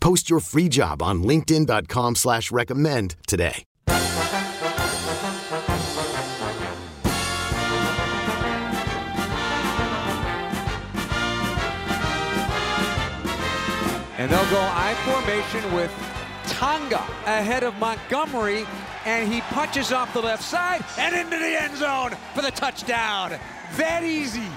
Post your free job on LinkedIn.com slash recommend today. And they'll go I formation with Tonga ahead of Montgomery, and he punches off the left side and into the end zone for the touchdown. That easy.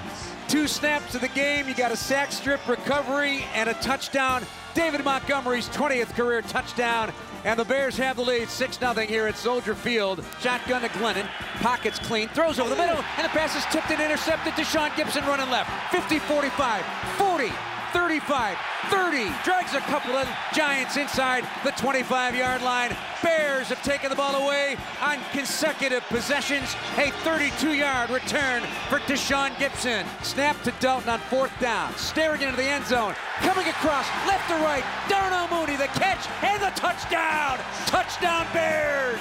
Two snaps of the game. You got a sack strip recovery and a touchdown. David Montgomery's 20th career touchdown. And the Bears have the lead 6 0 here at Soldier Field. Shotgun to Glennon. Pockets clean. Throws over the middle. And the pass is tipped and intercepted to Sean Gibson running left. 50 45 40 35, 30, drags a couple of Giants inside the 25 yard line. Bears have taken the ball away on consecutive possessions. A 32 yard return for Deshaun Gibson. Snap to Dalton on fourth down. Staring into the end zone. Coming across left to right. Darnell Mooney, the catch and the touchdown. Touchdown Bears.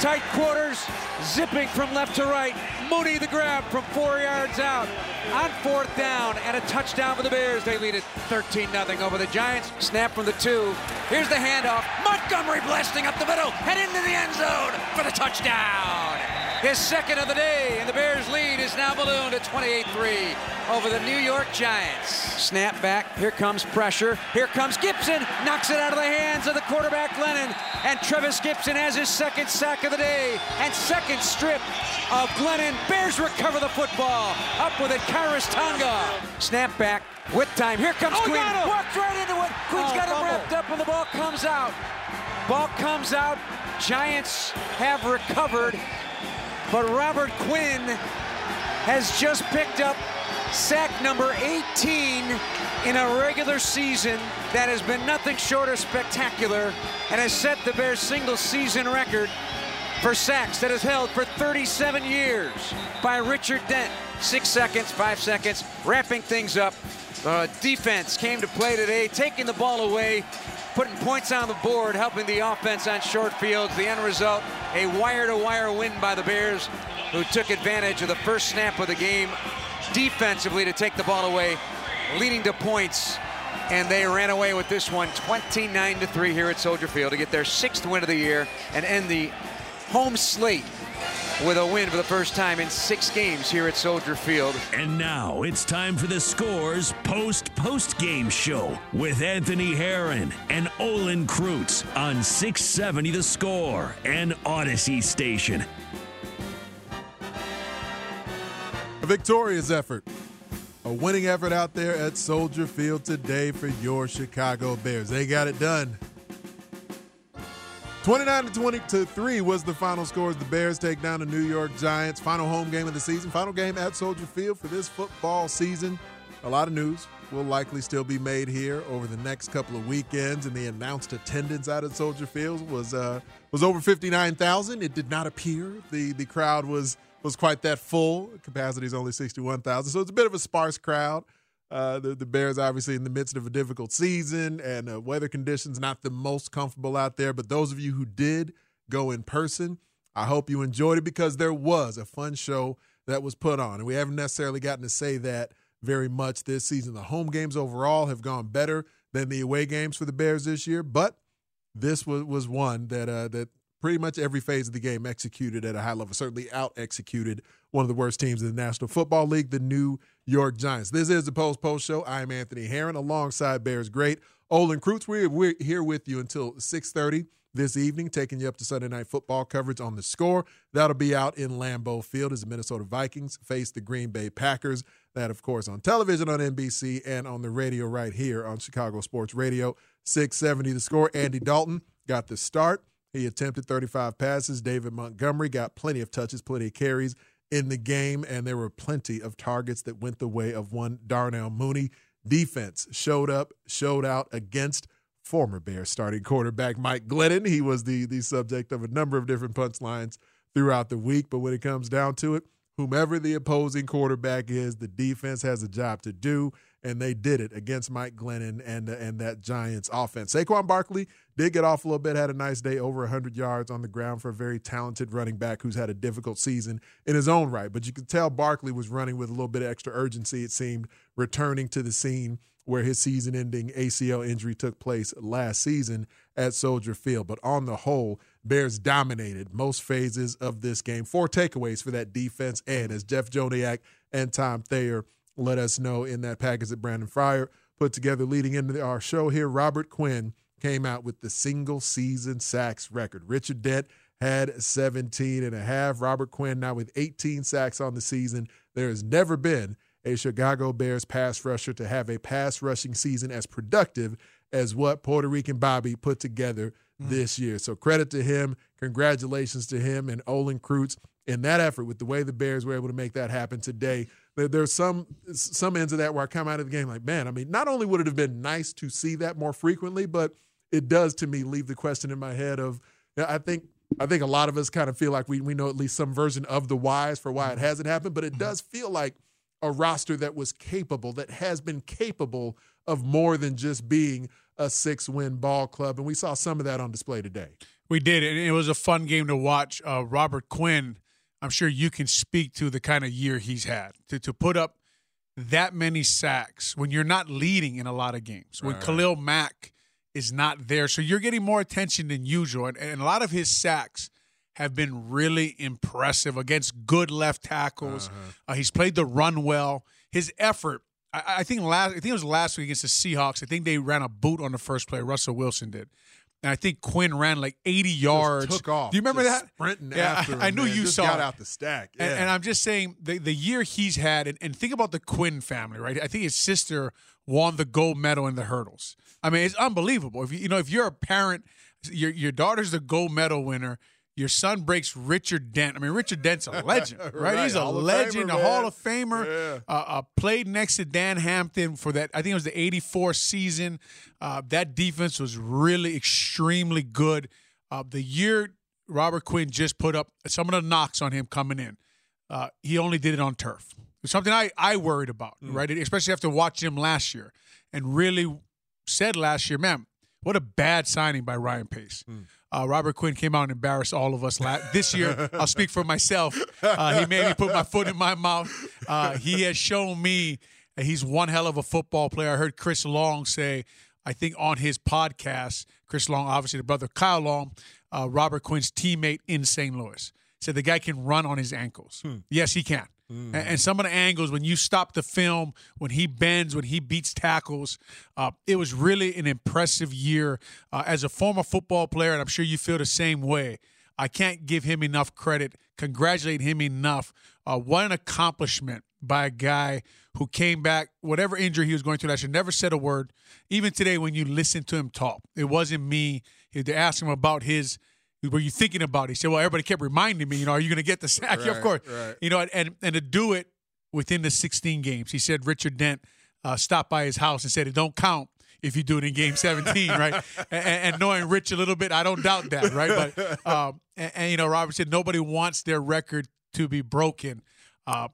Tight quarters, zipping from left to right. Mooney the grab from four yards out. On fourth down and a touchdown for the Bears. They lead it 13 0 over the Giants. Snap from the two. Here's the handoff. Montgomery blasting up the middle and into the end zone for the touchdown. His second of the day, and the Bears' lead is now ballooned at 28-3 over the New York Giants. Snap back. Here comes pressure. Here comes Gipson. Knocks it out of the hands of the quarterback Glennon. And Trevis Gipson has his second sack of the day and second strip of Glennon. Bears recover the football. Up with it, Khyiris Tonga. Snap back with time. Here comes oh, Quinn. Walks right into it. Quinn's oh, got him wrapped up, and the ball comes out. Ball comes out. Giants have recovered. But Robert Quinn has just picked up sack number 18 in a regular season that has been nothing short of spectacular and has set the Bears single season record for sacks that is held for 37 years by Richard Dent. Six seconds, five seconds, wrapping things up. Uh, defense came to play today, taking the ball away, putting points on the board, helping the offense on short fields. The end result, a wire-to-wire win by the Bears, who took advantage of the first snap of the game defensively to take the ball away, leading to points. And they ran away with this one 29 to 3 here at Soldier Field to get their sixth win of the year and end the home slate with a win for the first time in six games here at Soldier Field. And now it's time for the Scores Post Post Game Show with Anthony Herron and Olin Kreutz on 670 The Score and Audacy Station. A victorious effort. A winning effort out there at Soldier Field today for your Chicago Bears. They got it done. 29 to 20 to 3 was the final score as the Bears take down the New York Giants. Final home game of the season, final game at Soldier Field for this football season. A lot of news will likely still be made here over the next couple of weekends, and the announced attendance out at Soldier Field was uh, was over 59,000. It did not appear the the crowd was was quite that full. Capacity is only 61,000, so it's a bit of a sparse crowd. Uh, the, the, Bears obviously in the midst of a difficult season and uh, weather conditions not the most comfortable out there. But those of you who did go in person, I hope you enjoyed it because there was a fun show that was put on. And we haven't necessarily gotten to say that very much this season. The home games overall have gone better than the away games for the Bears this year, but this was, was one that uh, that pretty much every phase of the game executed at a high level, certainly out executed one of the worst teams in the National Football League, the New York Giants. This is the Post Post Show. I'm Anthony Herron alongside Bears great Olin Kreutz. We're, we're here with you until 630 this evening, taking you up to Sunday night football coverage on the score. That'll be out in Lambeau Field as the Minnesota Vikings face the Green Bay Packers. That, of course, on television on NBC and on the radio right here on Chicago Sports Radio 670. The score. Andy Dalton got the start. He attempted 35 passes. David Montgomery got plenty of touches, plenty of carries in the game, and there were plenty of targets that went the way of one Darnell Mooney. Defense showed up, showed out against former Bears starting quarterback Mike Glennon. He was the the subject of a number of different punchlines throughout the week, but when it comes down to it, whomever the opposing quarterback is, the defense has a job to do, and they did it against Mike Glennon and and that Giants offense. Saquon Barkley did get off a little bit, had a nice day, over 100 yards on the ground for a very talented running back who's had a difficult season in his own right. But you could tell Barkley was running with a little bit of extra urgency. It seemed returning to the scene where his season ending ACL injury took place last season at Soldier Field. But on the whole, Bears dominated most phases of this game. Four takeaways for that defense. And as Jeff Joniak and Tom Thayer let us know in that package that Brandon Fryer put together leading into our show here, Robert Quinn came out with the single season sacks record. Richard Dent had 17 and a half. Robert Quinn now with 18 sacks on the season. There has never been a Chicago Bears pass rusher to have a pass rushing season as productive as what Puerto Rican Bobby put together mm. this year. So credit to him. Congratulations to him and Olin Kreutz in that effort with the way the Bears were able to make that happen today. There's some some ends of that where I come out of the game like, man, I mean, not only would it have been nice to see that more frequently, but it does to me leave the question in my head of I think I think a lot of us kind of feel like we we know at least some version of the whys for why it mm-hmm. hasn't happened, but it mm-hmm. does feel like – a roster that was capable, that has been capable of more than just being a six win ball club. And we saw some of that on display today. We did. And it was a fun game to watch. Uh, Robert Quinn, I'm sure you can speak to the kind of year he's had to, to put up that many sacks when you're not leading in a lot of games, when right. Khalil Mack is not there. So you're getting more attention than usual. And, and a lot of his sacks have been really impressive against good left tackles. Uh-huh. Uh, he's played the run well. His effort, I, I, think last, I think it was last week against the Seahawks. I think they ran a boot on the first play. Russell Wilson did. And I think Quinn ran like 80 yards. Just took off. Do you remember that? Sprinting yeah, after him, I, knew man. you just saw got it. out the stack. Yeah. And, and, I'm just saying the, the year he's had, and, and think about the Quinn family, right? I think his sister won the gold medal in the hurdles. I mean, it's unbelievable. If you, you know, if you're a parent, your your daughter's the gold medal winner your son breaks Richard Dent. I mean, Richard Dent's a legend, right? right. He's a Hall legend, Famer, a Hall of Famer. Yeah. Uh, uh, played next to Dan Hampton for that. I think it was the '84 season. Uh, that defense was really extremely good. Uh, the year Robert Quinn just put up some of the knocks on him coming in, uh, he only did it on turf. something I I worried about, mm. right? Especially after watching him last year, and really said last year, man, what a bad signing by Ryan Pace. Mm. Uh, Robert Quinn came out and embarrassed all of us this year. I'll speak for myself. Uh, he made me put my foot in my mouth. Uh, he has shown me he's one hell of a football player. I heard Chris Long say, I think on his podcast, Chris Long, obviously the brother Kyle Long, uh, Robert Quinn's teammate in St. Louis, said the guy can run on his ankles. Hmm. Yes, he can. Mm. And, some of the angles when you stop the film, when he bends, when he beats tackles, uh, it was really an impressive year uh, as a former football player, and I'm sure you feel the same way. I can't give him enough credit, congratulate him enough. Uh, what an accomplishment by a guy who came back, whatever injury he was going through last year, never said a word. Even today, when you listen to him talk, it wasn't me. They asked him about his were you thinking about it? He said, well, everybody kept reminding me, you know, are you going to get the sack? Right, of course. Right. You know, and, and to do it within the 16 games, he said Richard Dent uh, stopped by his house and said it don't count if you do it in game 17, right? and, and, knowing Rich a little bit, I don't doubt that, right? But, um, and, and, you know, Robert said nobody wants their record to be broken. Uh,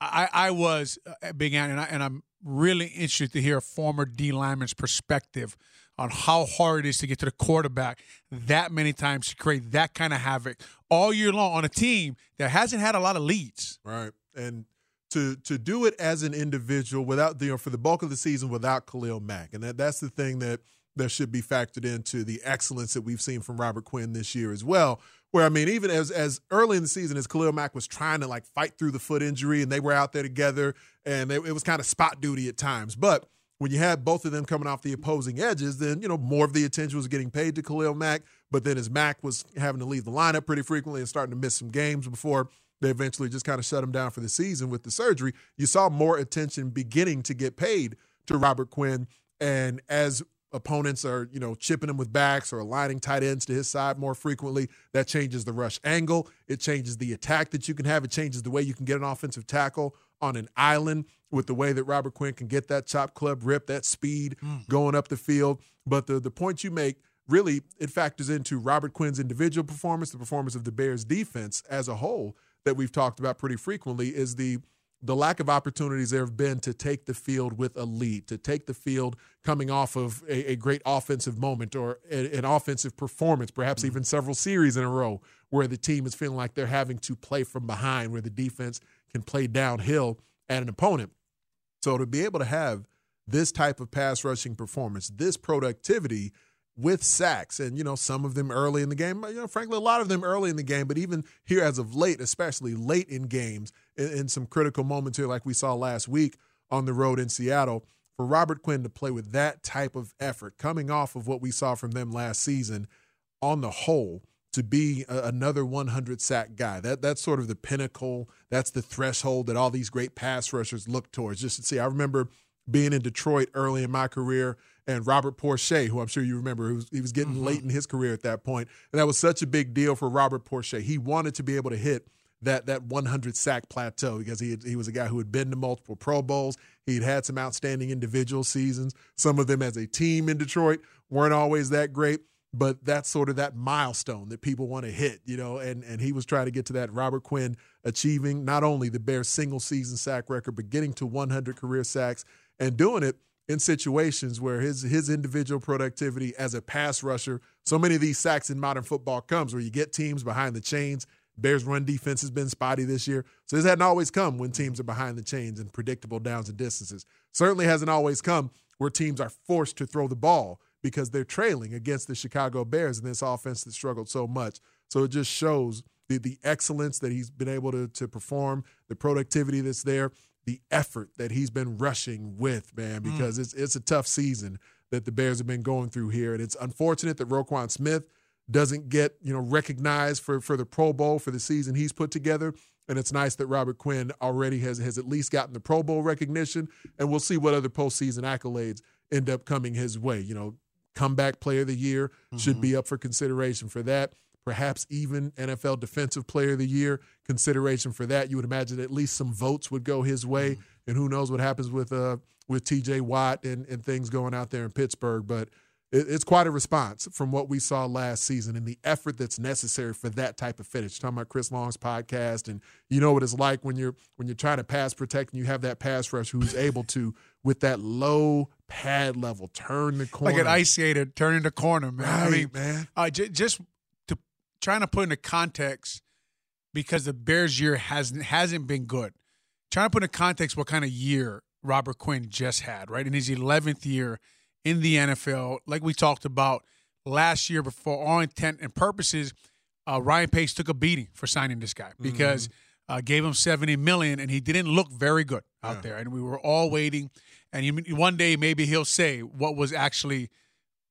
I, I was uh, Big Ant, and, I, and I'm really interested to hear a former D lineman's perspective on how hard it is to get to the quarterback that many times to create that kind of havoc all year long on a team that hasn't had a lot of leads. Right. And to to do it as an individual without know for the bulk of the season without Khalil Mack, and that, that's the thing that that should be factored into the excellence that we've seen from Robert Quinn this year as well. Where I mean, even as as early in the season as Khalil Mack was trying to like fight through the foot injury, and they were out there together, and it was kind of spot duty at times, but when you had both of them coming off the opposing edges, then you know more of the attention was getting paid to Khalil Mack. But then as Mack was having to leave the lineup pretty frequently and starting to miss some games before they eventually just kind of shut him down for the season with the surgery, you saw more attention beginning to get paid to Robert Quinn. And as opponents are, you know, chipping him with backs or aligning tight ends to his side more frequently, that changes the rush angle. It changes the attack that you can have. It changes the way you can get an offensive tackle on an island with the way that Robert Quinn can get that chop club rip, that speed mm. going up the field. But the the point you make really it factors into Robert Quinn's individual performance, the performance of the Bears defense as a whole that we've talked about pretty frequently is the the lack of opportunities there have been to take the field with a lead, to take the field coming off of a, a great offensive moment or a, an offensive performance, perhaps mm-hmm. even several series in a row where the team is feeling like they're having to play from behind, where the defense can play downhill at an opponent. So to be able to have this type of pass rushing performance, this productivity with sacks, and you know some of them early in the game, you know frankly a lot of them early in the game, but even here as of late, especially late in games, in, in some critical moments here, like we saw last week on the road in Seattle, for Robert Quinn to play with that type of effort, coming off of what we saw from them last season, on the whole to be a, another 100 sack guy. That that's sort of the pinnacle. That's the threshold that all these great pass rushers look towards. Just to see, I remember being in Detroit early in my career, and Robert Porcher, who I'm sure you remember, who was, he was getting mm-hmm. late in his career at that point, and that was such a big deal for Robert Porcher. He wanted to be able to hit that that 100 sack plateau because he had, he was a guy who had been to multiple Pro Bowls. He'd had some outstanding individual seasons. Some of them as a team in Detroit weren't always that great but that's sort of that milestone that people want to hit, you know, and and he was trying to get to that Robert Quinn achieving not only the Bears single season sack record but getting to 100 career sacks and doing it in situations where his his individual productivity as a pass rusher, so many of these sacks in modern football comes where you get teams behind the chains. Bears run defense has been spotty this year. So this hadn't always come when teams are behind the chains and predictable downs and distances. Certainly hasn't always come where teams are forced to throw the ball because they're trailing against the Chicago Bears in this offense that struggled so much. So it just shows the, the excellence that he's been able to, to perform, the productivity that's there, the effort that he's been rushing with, man, mm. because mm. it's it's a tough season that the Bears have been going through here. And it's unfortunate that Roquan Smith doesn't get, you know, recognized for, for the Pro Bowl for the season he's put together. And it's nice that Robert Quinn already has has at least gotten the Pro Bowl recognition. And we'll see what other postseason accolades end up coming his way. You know, comeback player of the year mm-hmm. should be up for consideration for that. Perhaps even NFL Defensive Player of the Year consideration for that. You would imagine at least some votes would go his way, mm-hmm. and who knows what happens with uh with T.J. Watt and and things going out there in Pittsburgh. But it, it's quite a response from what we saw last season and the effort that's necessary for that type of finish. Talking about Chris Long's podcast, and you know what it's like when you're when you're trying to pass protect and you have that pass rush who's able to with that low pad level, turn the corner. Like an ice skater turning the corner, man. Right, I mean, man. Uh, j- just to trying to put into context because the Bears year hasn't hasn't been good. Trying to put in context what kind of year Robert Quinn just had, right? In his 11th year in the NFL, like we talked about last year, before all intent and purposes, uh, Ryan Pace took a beating for signing this guy because mm-hmm. uh, gave him 70 million and he didn't look very good out yeah. there. And we were all waiting – and one day maybe he'll say what was actually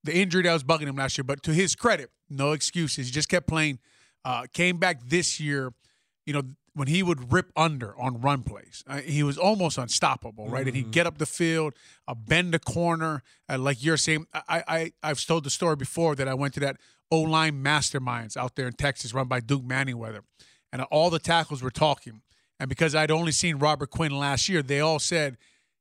the injury that was bugging him last year. But to his credit, no excuses. He just kept playing. Uh, came back this year, you know, when he would rip under on run plays, uh, he was almost unstoppable, right? Mm-hmm. And he'd get up the field, uh, bend the corner, uh, like you're saying. I, I I've told the story before that I went to that O line masterminds out there in Texas, run by Duke Manyweather, and all the tackles were talking. And because I'd only seen Robert Quinn last year, they all said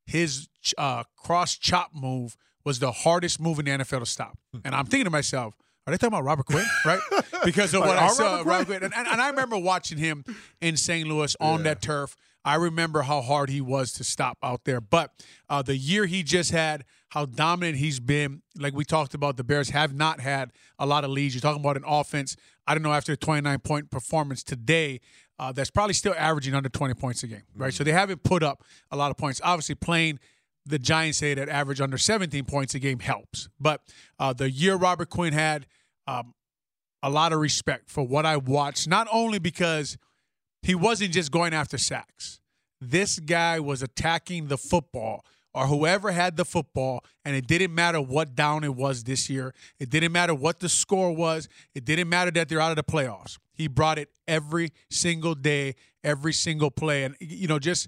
his uh, cross chop move was the hardest move in the NFL to stop. Hmm. And I'm thinking to myself, are they talking about Robert Quinn? Right? Because of what I saw. Robert Robert Quinn. And, and, and I remember watching him in St. Louis on that turf. I remember how hard he was to stop out there. But uh, the year he just had, how dominant he's been, like we talked about, the Bears have not had a lot of leads. You're talking about an offense, I don't know, after a 29 point performance today, uh, that's probably still averaging under 20 points a game, right? So they haven't put up a lot of points. Obviously, playing the Giants say that average under 17 points a game helps. But uh, the year Robert Quinn had, um, a lot of respect for what I watched, not only because he wasn't just going after sacks. This guy was attacking the football or whoever had the football, and it didn't matter what down it was this year. It didn't matter what the score was. It didn't matter that they're out of the playoffs. He brought it every single day, every single play. And, you know, just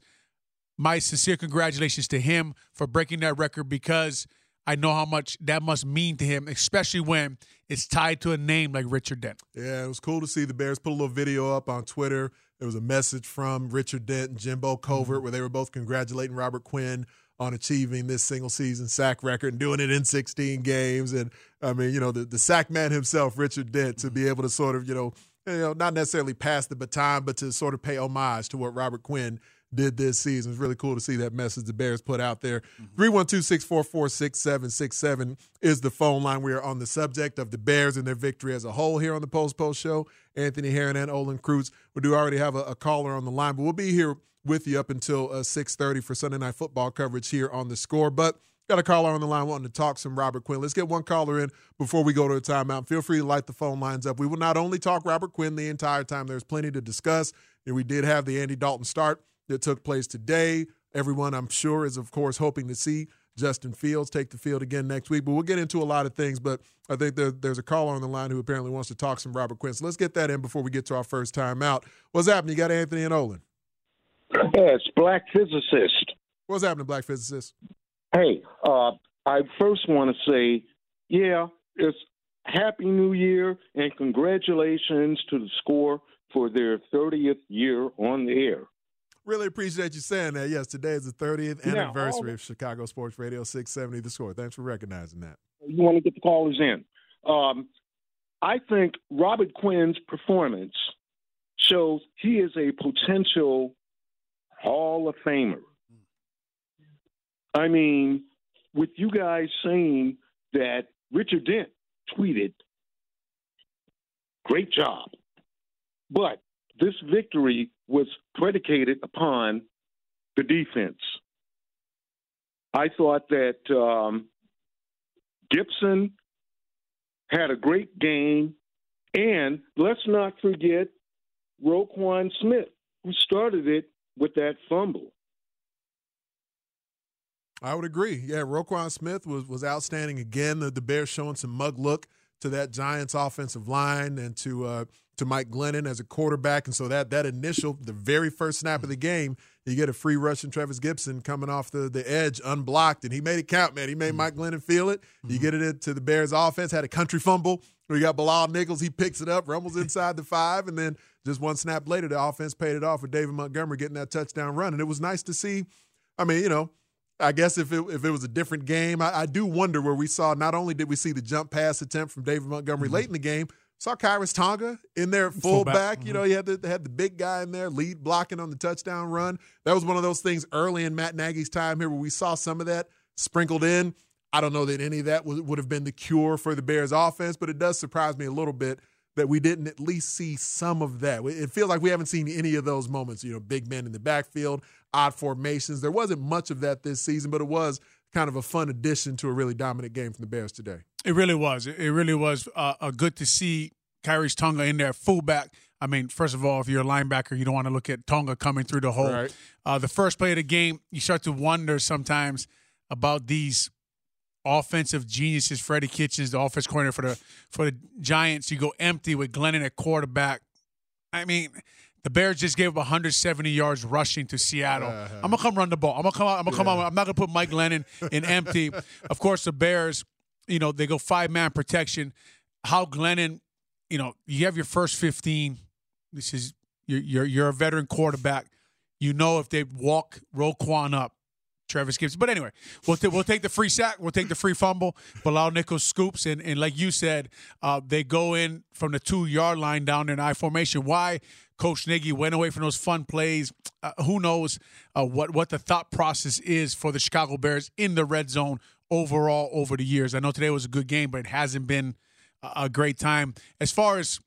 my sincere congratulations to him for breaking that record because I know how much that must mean to him, especially when it's tied to a name like Richard Dent. Yeah, it was cool to see the Bears put a little video up on Twitter. There was a message from Richard Dent and Jimbo Covert mm-hmm. where they were both congratulating Robert Quinn on achieving this single season sack record and doing it in 16 games. And I mean, you know, the, the sack man himself, Richard Dent, to be mm-hmm. able to sort of, you know, you know, not necessarily pass the baton, but to sort of pay homage to what Robert Quinn did this season. It's really cool to see that message the Bears put out there. 312 644 6767 is the phone line. We are on the subject of the Bears and their victory as a whole here on the Post Post Show. Anthony Herron and Olin Kreutz. We do already have a, a caller on the line, but we'll be here with you up until uh, 6.30 for Sunday Night Football coverage here on the score. But got a caller on the line wanting to talk some Robert Quinn. Let's get one caller in before we go to a timeout. Feel free to light the phone lines up. We will not only talk Robert Quinn the entire time. There's plenty to discuss. And we did have the Andy Dalton start that took place today. Everyone, I'm sure, is of course hoping to see Justin Fields take the field again next week. But we'll get into a lot of things. But I think there, there's a caller on the line who apparently wants to talk some Robert Quinn. So let's get that in before we get to our first time out. What's happening? You got Anthony and Olin. Yes, black physicist. What's happening, Black Physicist? Hey, uh, I first want to say, yeah, it's Happy New Year and congratulations to the score for their 30th year on the air. Really appreciate you saying that. Yes, today is the 30th Now, anniversary all- of Chicago Sports Radio 670 The Score. Thanks for recognizing that. You want to get the callers in. Um, I think Robert Quinn's performance shows he is a potential Hall of Famer. I mean, with you guys saying that Richard Dent tweeted, great job. But this victory was predicated upon the defense. I thought that um, Gipson had a great game, and let's not forget Roquan Smith, who started it with that fumble. I would agree. Yeah, Roquan Smith was was outstanding again. The, the Bears showing some mug look to that Giants offensive line and to uh, to Mike Glennon as a quarterback. And so that that initial, the very first snap of the game, you get a free rush from Travis Gipson coming off the, the edge unblocked, and he made it count, man. He made Mike Glennon feel it. You get it into the Bears offense, had a country fumble. We got Bilal Nichols, he picks it up, rumbles inside the five, and then just one snap later, the offense paid it off with David Montgomery getting that touchdown run. And it was nice to see. I mean, you know, I guess if it if it was a different game, I, I do wonder where we saw not only did we see the jump pass attempt from David Montgomery mm-hmm. late in the game, saw Khyiris Tonga in there fullback. Fullback, You know, mm-hmm. he had the had the big guy in there, lead blocking on the touchdown run. That was one of those things early in Matt Nagy's time here where we saw some of that sprinkled in. I don't know that any of that would, would have been the cure for the Bears offense, but it does surprise me a little bit that we didn't at least see some of that. It feels like we haven't seen any of those moments, you know, big men in the backfield, odd formations. There wasn't much of that this season, but it was kind of a fun addition to a really dominant game from the Bears today. It really was. It really was uh, uh, good to see Khyiris Tonga in there, fullback. I mean, first of all, if you're a linebacker, you don't want to look at Tonga coming through the hole. Right. Uh, the first play of the game, you start to wonder sometimes about these offensive geniuses. Freddie Kitchens, the offense coordinator for the for the Giants, you go empty with Glennon at quarterback. I mean, the Bears just gave up 170 yards rushing to Seattle. Uh-huh. I'm gonna come run the ball. I'm gonna come out. I'm gonna come out. I'm not gonna put Mike Glennon in empty. of course, the Bears, you know, they go five man protection. How Glennon, you know, you have your first 15. This is you're you're, you're a veteran quarterback. You know if they walk Roquan up, Travis Gipson. But anyway, we'll, t- we'll take the free sack. We'll take the free fumble. Bilal Nichols scoops. And, and like you said, uh, they go in from the two yard line down in I formation. Why Coach Nagy went away from those fun plays? Uh, who knows uh, what, what the thought process is for the Chicago Bears in the red zone overall over the years. I know today was a good game, but it hasn't been a great time. As far as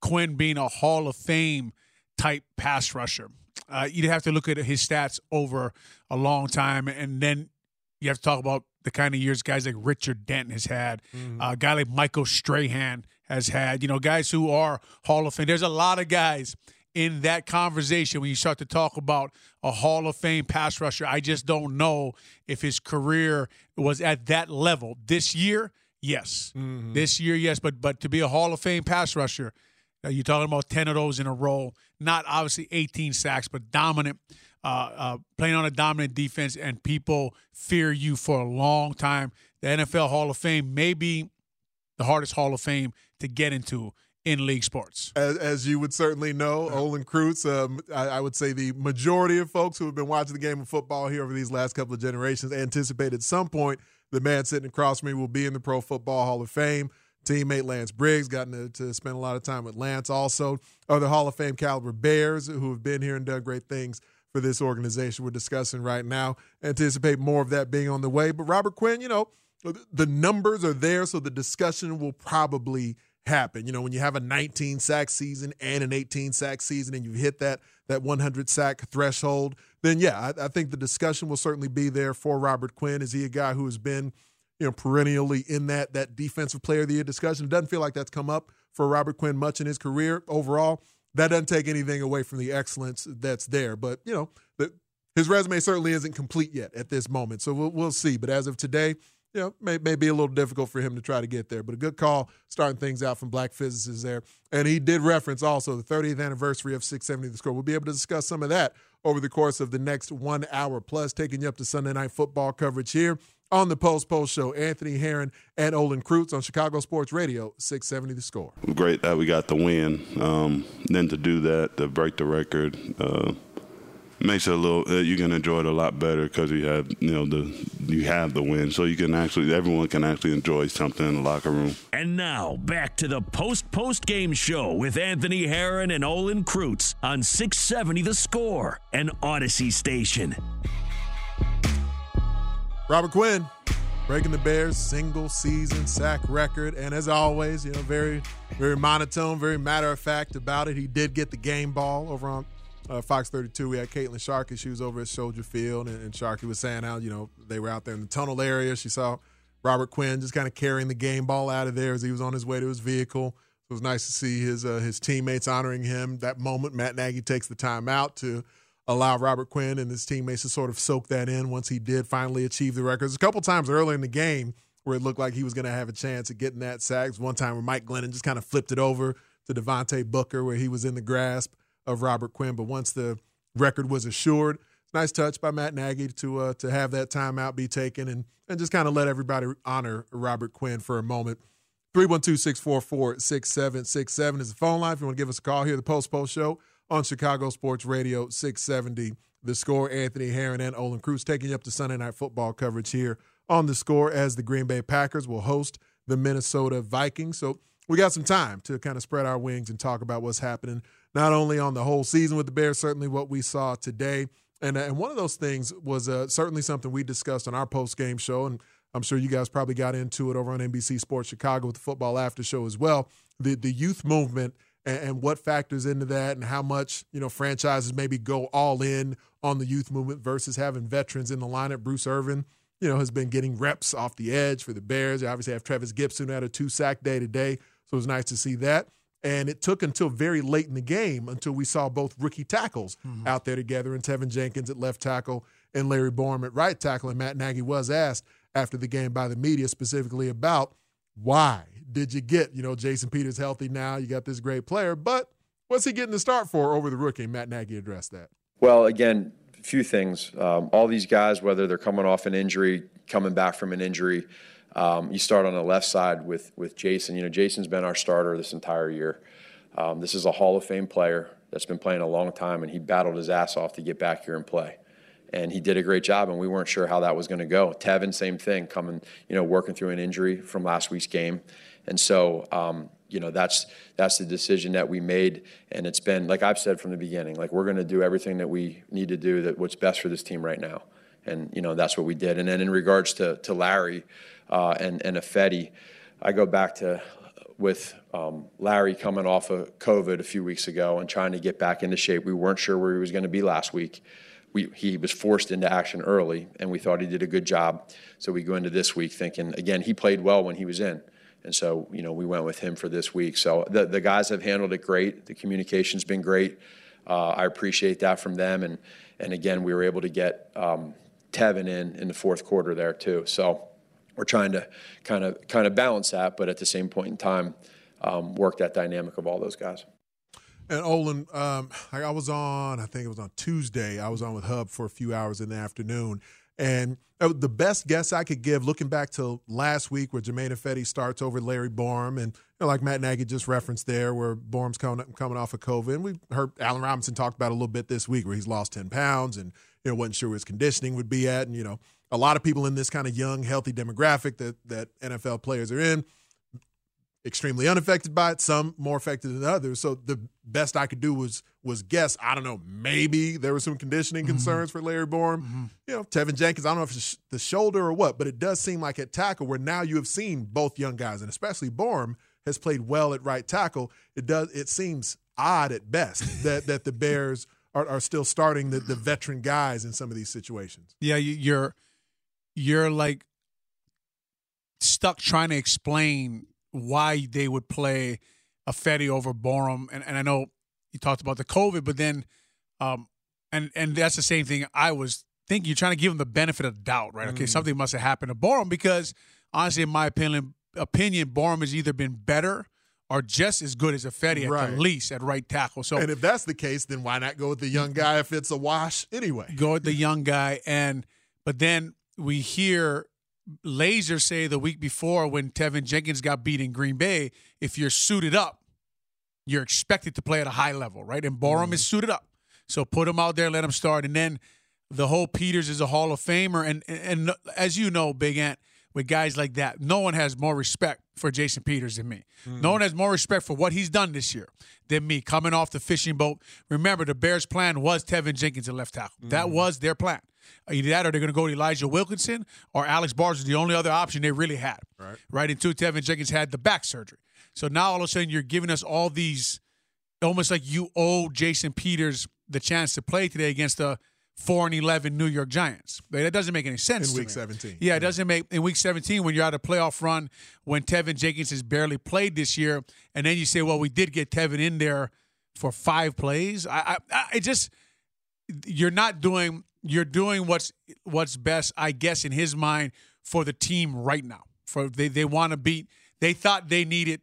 Quinn being a Hall of Fame type pass rusher, uh, you'd have to look at his stats over a long time, and then you have to talk about the kind of years guys like Richard Dent has had, mm-hmm. uh, a guy like Michael Strahan has had. You know, guys who are Hall of Fame. There's a lot of guys in that conversation when you start to talk about a Hall of Fame pass rusher. I just don't know if his career was at that level this year. Yes, mm-hmm. this year, yes, but but to be a Hall of Fame pass rusher, you're talking about ten of those in a row. Not obviously 18 sacks, but dominant, uh, uh, playing on a dominant defense, and people fear you for a long time. The NFL Hall of Fame may be the hardest Hall of Fame to get into in league sports. As, as you would certainly know, Olin Kreutz, um, I, I, would say the majority of folks who have been watching the game of football here over these last couple of generations anticipate at some point the man sitting across from me will be in the Pro Football Hall of Fame. Teammate Lance Briggs, gotten to, to spend a lot of time with Lance. Also, other Hall of Fame caliber Bears who have been here and done great things for this organization we're discussing right now. Anticipate more of that being on the way. But Robert Quinn, you know, the numbers are there, so the discussion will probably happen. You know, when you have a 19 sack season and an 18 sack season and you hit that that 100 sack threshold, then yeah, I, I, think the discussion will certainly be there for Robert Quinn. Is he a guy who has been, you know, perennially in that that defensive player of the year discussion? It doesn't feel like that's come up for Robert Quinn much in his career overall. That doesn't take anything away from the excellence that's there, but you know, the, his resume certainly isn't complete yet at this moment. So we'll, we'll see. But as of today, you know, may, may be a little difficult for him to try to get there. But a good call starting things out from Black Physicists there. And he did reference also the 30th anniversary of 670 The Score. We'll be able to discuss some of that over the course of the next one hour plus, taking you up to Sunday night football coverage here on the Post Post Show. Anthony Herron and Olin Kreutz on Chicago Sports Radio, 670 The Score. Great that we got the win. Um, then to do that, to break the record, uh, makes it a little uh, you can enjoy it a lot better because you have you know the you have the win so you can actually everyone can actually enjoy something in the locker room and now back to the post post game show with anthony herron and olin kreutz on 670 the score and Audacy station robert quinn breaking the bears single season sack record and as always you know very very monotone very matter of fact about it he did get the game ball over on uh, Fox 32, we had Caitlin Sharkey. She was over at Soldier Field, and, and Sharkey was saying how, you know, they were out there in the tunnel area. She saw Robert Quinn just kind of carrying the game ball out of there as he was on his way to his vehicle. So it was nice to see his uh, his teammates honoring him. That moment, Matt Nagy takes the time out to allow Robert Quinn and his teammates to sort of soak that in once he did finally achieve the records. A couple times early in the game where it looked like he was going to have a chance at getting that sack. One time where Mike Glennon just kind of flipped it over to Devontae Booker where he was in the grasp of Robert Quinn. But once the record was assured, nice touch by Matt Nagy to uh, to have that timeout be taken and and just kind of let everybody honor Robert Quinn for a moment. 312-644-6767 is the phone line if you want to give us a call here the Post Post Show on Chicago Sports Radio 670. The score, Anthony Herron and Olin Kreutz taking you up to Sunday Night Football coverage here on the score as the Green Bay Packers will host the Minnesota Vikings. So we got some time to kind of spread our wings and talk about what's happening not only on the whole season with the Bears, certainly what we saw today. And, uh, and one of those things was uh, certainly something we discussed on our post game show. And I'm sure you guys probably got into it over on NBC Sports Chicago with the football after show as well. The, the youth movement and, and what factors into that and how much, you know, franchises maybe go all in on the youth movement versus having veterans in the lineup. Bruce Irvin, you know, has been getting reps off the edge for the Bears. You obviously have Travis Gipson had a two sack day today. So it was nice to see that. And it took until very late in the game until we saw both rookie tackles mm-hmm. out there together, and Teven Jenkins at left tackle and Larry Borom at right tackle. And Matt Nagy was asked after the game by the media specifically about why did you get, you know, Jason Peters healthy now? You got this great player, but what's he getting the start for over the rookie? Matt Nagy addressed that. Well, again, a few things. Um, all these guys, whether they're coming off an injury, coming back from an injury, um, you start on the left side with with Jason. You know, Jason's been our starter this entire year. Um, this is a Hall of Fame player that's been playing a long time, and he battled his ass off to get back here and play. And he did a great job, and we weren't sure how that was going to go. Teven, same thing, coming, you know, working through an injury from last week's game, and so, um, you know, that's that's the decision that we made, and it's been like I've said from the beginning, like we're going to do everything that we need to do that what's best for this team right now, and you know that's what we did. And then in regards to to Larry uh, and and Ifedi, I go back to with um, Larry coming off of COVID a few weeks ago and trying to get back into shape. We weren't sure where he was going to be last week. We, he was forced into action early, and we thought he did a good job. So we go into this week thinking, again, he played well when he was in. And so, you know, we went with him for this week. So the, the guys have handled it great. The communication's been great. Uh, I appreciate that from them. And, and again, we were able to get um, Teven in in the fourth quarter there, too. So we're trying to kind of kind of balance that, but at the same point in time, um, work that dynamic of all those guys. And Olin, um, I was on, I think it was on Tuesday. I was on with Hub for a few hours in the afternoon, and the best guess I could give, looking back to last week, where Germain Ifedi starts over Larry Borom, and you know, like Matt Nagy just referenced there, where Borom's coming coming off of COVID, and we heard Allen Robinson talked about a little bit this week, where he's lost ten pounds and you know wasn't sure his conditioning would be at, and you know a lot of people in this kind of young, healthy demographic that that NFL players are in extremely unaffected by it, some more affected than others. So the best I could do was was guess. I don't know. Maybe there were some conditioning mm-hmm. concerns for Larry Borom. Mm-hmm. You know, Teven Jenkins. I don't know if it's the shoulder or what, but it does seem like at tackle where now you have seen both young guys, and especially Borom has played well at right tackle. It does. It seems odd at best that that the Bears are, are still starting the, the veteran guys in some of these situations. Yeah, you're you're like stuck trying to explain why they would play Ifedi over Borom. And, and I know you talked about the COVID, but then, um, and and that's the same thing I was thinking. You're trying to give him the benefit of doubt, right? Okay, mm. something must have happened to Borom because honestly, in my opinion, opinion, Borom has either been better or just as good as Ifedi at right. the least at right tackle. So, and if that's the case, then why not go with the young guy if it's a wash anyway? Go with the young guy, and but then we hear Lazor say the week before when Teven Jenkins got beat in Green Bay, if you're suited up, you're expected to play at a high level, right? And Borom mm. is suited up. So put him out there, let him start. And then the whole Peters is a Hall of Famer. And, and, and as you know, Big Ant, with guys like that, no one has more respect for Jason Peters than me. Mm. No one has more respect for what he's done this year than me coming off the fishing boat. Remember, the Bears' plan was Teven Jenkins at left tackle. Mm. That was their plan. Either that or they're going to go to Elijah Wilkinson or Alex Bars is the only other option they really had. Right. Right. Until Teven Jenkins had the back surgery. So now all of a sudden you're giving us all these, almost like you owe Jason Peters the chance to play today against the four and eleven New York Giants. That doesn't make any sense. In week me. seventeen. Yeah, it doesn't make in week seventeen when you're out of playoff run when Teven Jenkins has barely played this year, and then you say, well, we did get Teven in there for five plays. I, I, I just you're not doing you're doing what's what's best, I guess, in his mind for the team right now. For they they want to beat. They thought they needed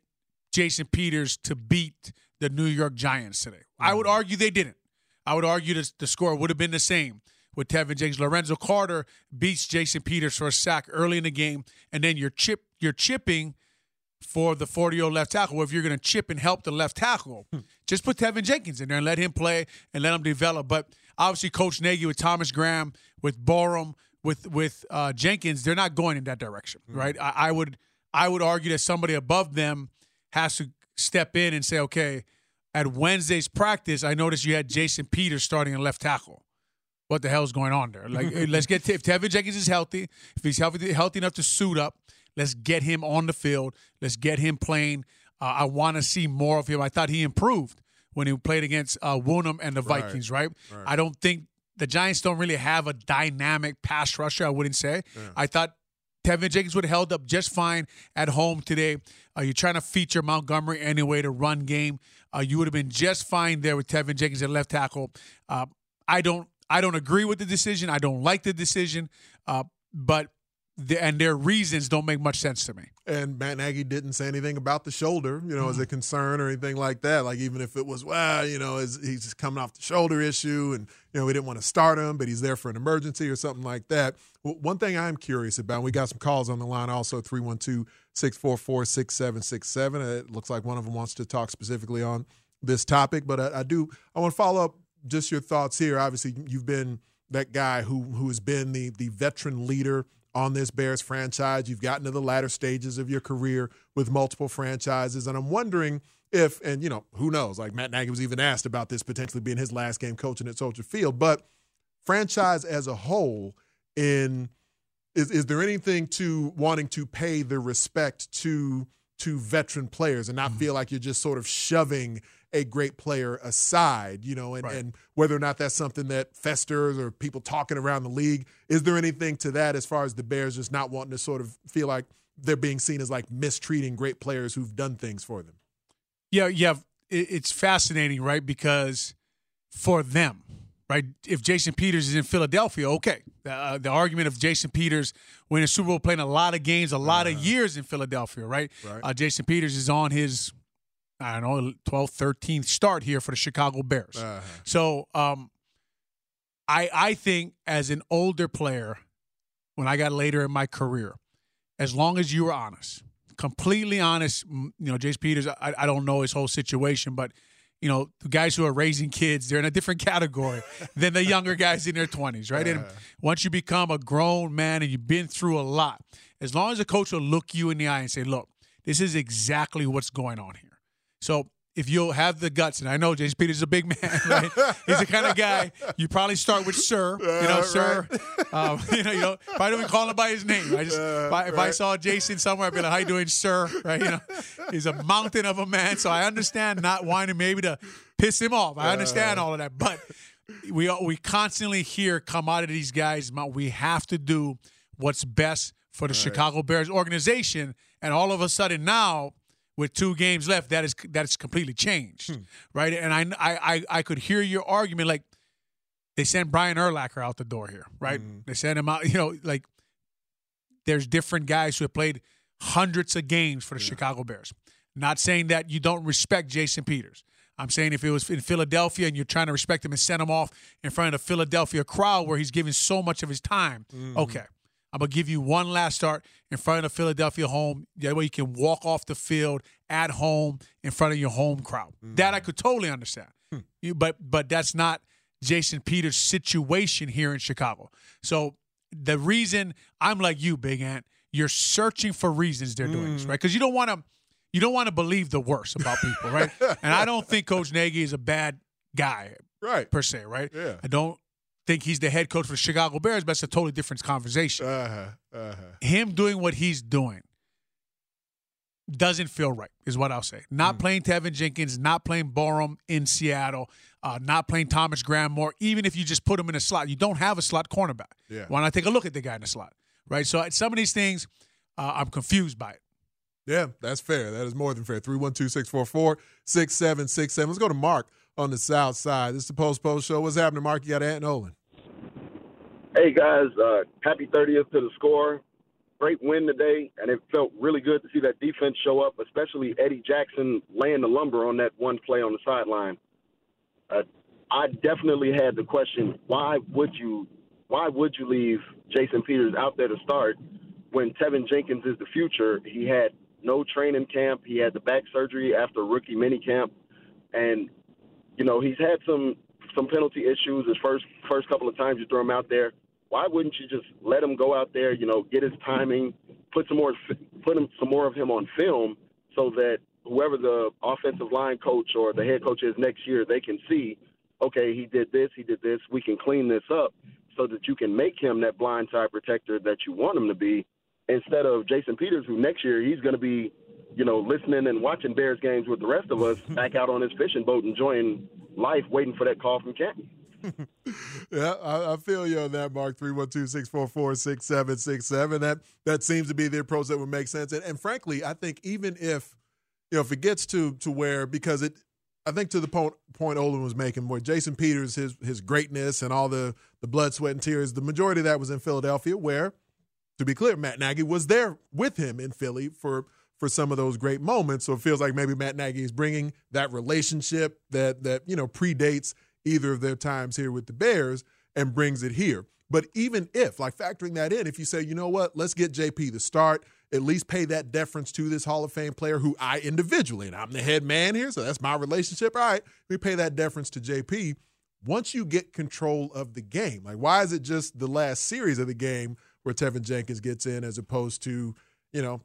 Jason Peters to beat the New York Giants today. Mm-hmm. I would mm-hmm. argue they didn't. I would argue that the score would have been the same with Tevin James. Lorenzo Carter beats Jason Peters for a sack early in the game, and then you're chip you're chipping for the 40 year old left tackle. Well, if you're going to chip and help the left tackle, hmm. just put Teven Jenkins in there and let him play and let him develop. But obviously, Coach Nagy with Thomas Graham, with Borom, with with uh, Jenkins, they're not going in that direction, mm-hmm. right? I, I, would I would argue that somebody above them has to step in and say, okay, at Wednesday's practice, I noticed you had Jason Peters starting in left tackle. What the hell's going on there? Like, let's get if Teven Jenkins is healthy, if he's healthy, healthy enough to suit up, let's get him on the field. Let's get him playing. Uh, I want to see more of him. I thought he improved when he played against uh, Wonnum and the Vikings, right. Right? right? I don't think the Giants don't really have a dynamic pass rusher, I wouldn't say. Yeah. I thought Teven Jenkins would have held up just fine at home today. Uh, you're trying to feature Montgomery anyway to run game. Uh, you would have been just fine there with Teven Jenkins at left tackle. Uh, I don't I don't agree with the decision. I don't like the decision, uh, but the, and their reasons don't make much sense to me. And Matt Nagy didn't say anything about the shoulder, you know, mm. as a concern or anything like that. Like even if it was, well, you know, he's coming off the shoulder issue, and you know we didn't want to start him, but he's there for an emergency or something like that. Well, one thing I'm curious about, we got some calls on the line also 312 644 6767. It looks like one of them wants to talk specifically on this topic, but I, I do I want to follow up just your thoughts here. Obviously, you've been that guy who who has been the the veteran leader on this Bears franchise. You've gotten to the latter stages of your career with multiple franchises, and I'm wondering if, and you know, who knows? Like Matt Nagy was even asked about this potentially being his last game coaching at Soldier Field, but franchise as a whole, in is is there anything to wanting to pay the respect to to veteran players and not mm-hmm. feel like you're just sort of shoving a great player aside, you know, and, right. and whether or not that's something that festers or people talking around the league. Is there anything to that as far as the Bears just not wanting to sort of feel like they're being seen as like mistreating great players who've done things for them? Yeah, yeah. It's fascinating, right? Because for them, right? If Jason Peters is in Philadelphia, okay. Uh, the argument of Jason Peters winning a Super Bowl, playing a lot of games, a lot uh, of years in Philadelphia, right? right. Uh, Jason Peters is on his I don't know, 12th, 13th start here for the Chicago Bears. Uh-huh. So um, I I think as an older player, when I got later in my career, as long as you were honest, completely honest, you know, Jason Peters, I, I don't know his whole situation, but you know, the guys who are raising kids, they're in a different category than the younger guys in their 20s, right? And once you become a grown man and you've been through a lot, as long as a coach will look you in the eye and say, look, this is exactly what's going on here. So if you'll have the guts, and I know Jason Peters is a big man, right? He's the kind of guy you probably start with Sir, you know, uh, Sir. Right. Um, you know, you know, if I don't even call him by his name, I just uh, if, I, if right. I, saw Jason somewhere, I'd be like, "How you doing, Sir?" Right? You know, he's a mountain of a man, so I understand not wanting maybe to piss him off. I understand uh, all of that, but we we constantly hear come out of these guys. We have to do what's best for the right. Chicago Bears organization, and all of a sudden now with two games left, that is that's completely changed, hmm. right? And I, I I could hear your argument like they sent Brian Urlacher out the door here, right? Mm-hmm. They sent him out, you know, like there's different guys who have played hundreds of games for the yeah. Chicago Bears. Not saying that you don't respect Jason Peters. I'm saying if it was in Philadelphia and you're trying to respect him and send him off in front of the Philadelphia crowd where he's giving so much of his time, mm-hmm. okay. I'm gonna give you one last start in front of the Philadelphia home. That way you can walk off the field at home in front of your home crowd. Mm-hmm. That I could totally understand. Hmm. You, but but that's not Jason Peters' situation here in Chicago. So the reason I'm like you, Big Ant, you're searching for reasons they're doing mm. this, right? Because you don't want to you don't want to believe the worst about people, right? and I don't think Coach Nagy is a bad guy, right? Per se, right? Yeah. I don't think he's the head coach for the Chicago Bears, but it's a totally different conversation. Uh-huh, uh-huh. Him doing what he's doing doesn't feel right, is what I'll say. Not mm. playing Teven Jenkins, not playing Borom in Seattle, uh, not playing Thomas Graham more, even if you just put him in a slot. You don't have a slot cornerback. Yeah. Why not take a look at the guy in the slot? Right? So some of these things, uh, I'm confused by it. Yeah, that's fair. That is more than fair. 312 644 6767. Let's go to Mark on the south side. This is the Post Post Show. What's happening, Mark? You got Ant Olin. Hey, guys. Uh, happy 30th to the score. Great win today, and it felt really good to see that defense show up, especially Eddie Jackson laying the lumber on that one play on the sideline. Uh, I definitely had the question: Why would you? Why would you leave Jason Peters out there to start when Teven Jenkins is the future? He had no training camp. He had the back surgery after rookie minicamp, and you know, he's had some some penalty issues his first first couple of times you throw him out there. Why wouldn't you just let him go out there? You know, get his timing, put some more put him some more of him on film, so that whoever the offensive line coach or the head coach is next year, they can see, okay, he did this, he did this. We can clean this up, so that you can make him that blind side protector that you want him to be, instead of Jason Peters, who next year he's going to be you know, listening and watching Bears games with the rest of us back out on his fishing boat enjoying life, waiting for that call from Canton. yeah, I, I, feel you on that, Mark. 312-644-6767. That that seems to be the approach that would make sense. And, and frankly, I think even if you know if it gets to to where because it I think to the point point Olin was making, where Jason Peters, his his greatness and all the the blood, sweat, and tears, the majority of that was in Philadelphia, where, to be clear, Matt Nagy was there with him in Philly for for some of those great moments. So it feels like maybe Matt Nagy is bringing that relationship that that you know predates either of their times here with the Bears and brings it here. But even if, like factoring that in, if you say, you know what, let's get JP the start, at least pay that deference to this Hall of Fame player who I individually, and I'm the head man here, so that's my relationship. All right, we pay that deference to JP. once you get control of the game. Like, why is it just the last series of the game where Teven Jenkins gets in as opposed to, you know,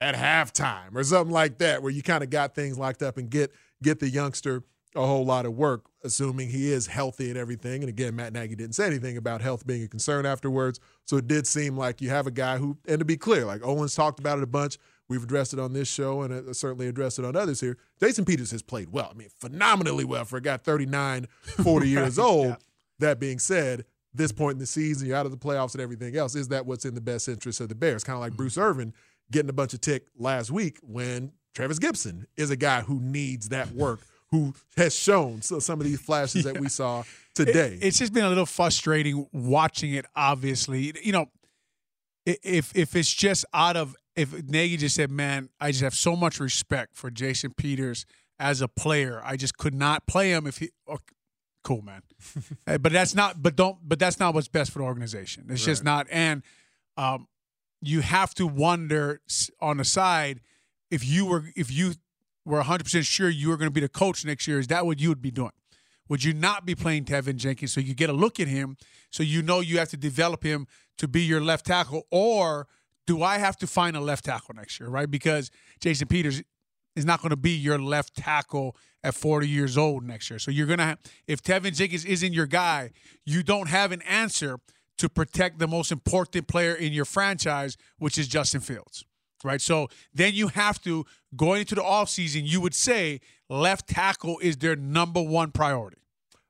at halftime or something like that, where you kind of got things locked up and get get the youngster a whole lot of work, assuming he is healthy and everything. And again, Matt Nagy didn't say anything about health being a concern afterwards. So it did seem like you have a guy who, and to be clear, like Owens talked about it a bunch. We've addressed it on this show and certainly addressed it on others here. Jason Peters has played well. I mean, phenomenally well for a guy 39, 40 years old. yeah. That being said, this point in the season, you're out of the playoffs and everything else. Is that what's in the best interest of the Bears? Kind of like mm-hmm. Bruce Irvin getting a bunch of tick last week when Travis Gipson is a guy who needs that work, who has shown so some of these flashes yeah. that we saw today. It, it's just been a little frustrating watching it. Obviously, you know, if if it's just out of if Nagy just said, "Man, I just have so much respect for Jason Peters as a player. I just could not play him if he." Okay, cool, man. but that's not. But don't. But that's not what's best for the organization. It's right. just not. And um, you have to wonder on the side if you were if you were 100 percent sure you were going to be the coach next year. Is that what you would be doing? Would you not be playing Teven Jenkins so you get a look at him so you know you have to develop him to be your left tackle or do I have to find a left tackle next year, right? Because Jason Peters is not going to be your left tackle at 40 years old next year. So you're going to have, if Teven Jenkins isn't your guy, you don't have an answer to protect the most important player in your franchise, which is Justin Fields, right? So then you have to, going into the offseason, you would say left tackle is their number one priority.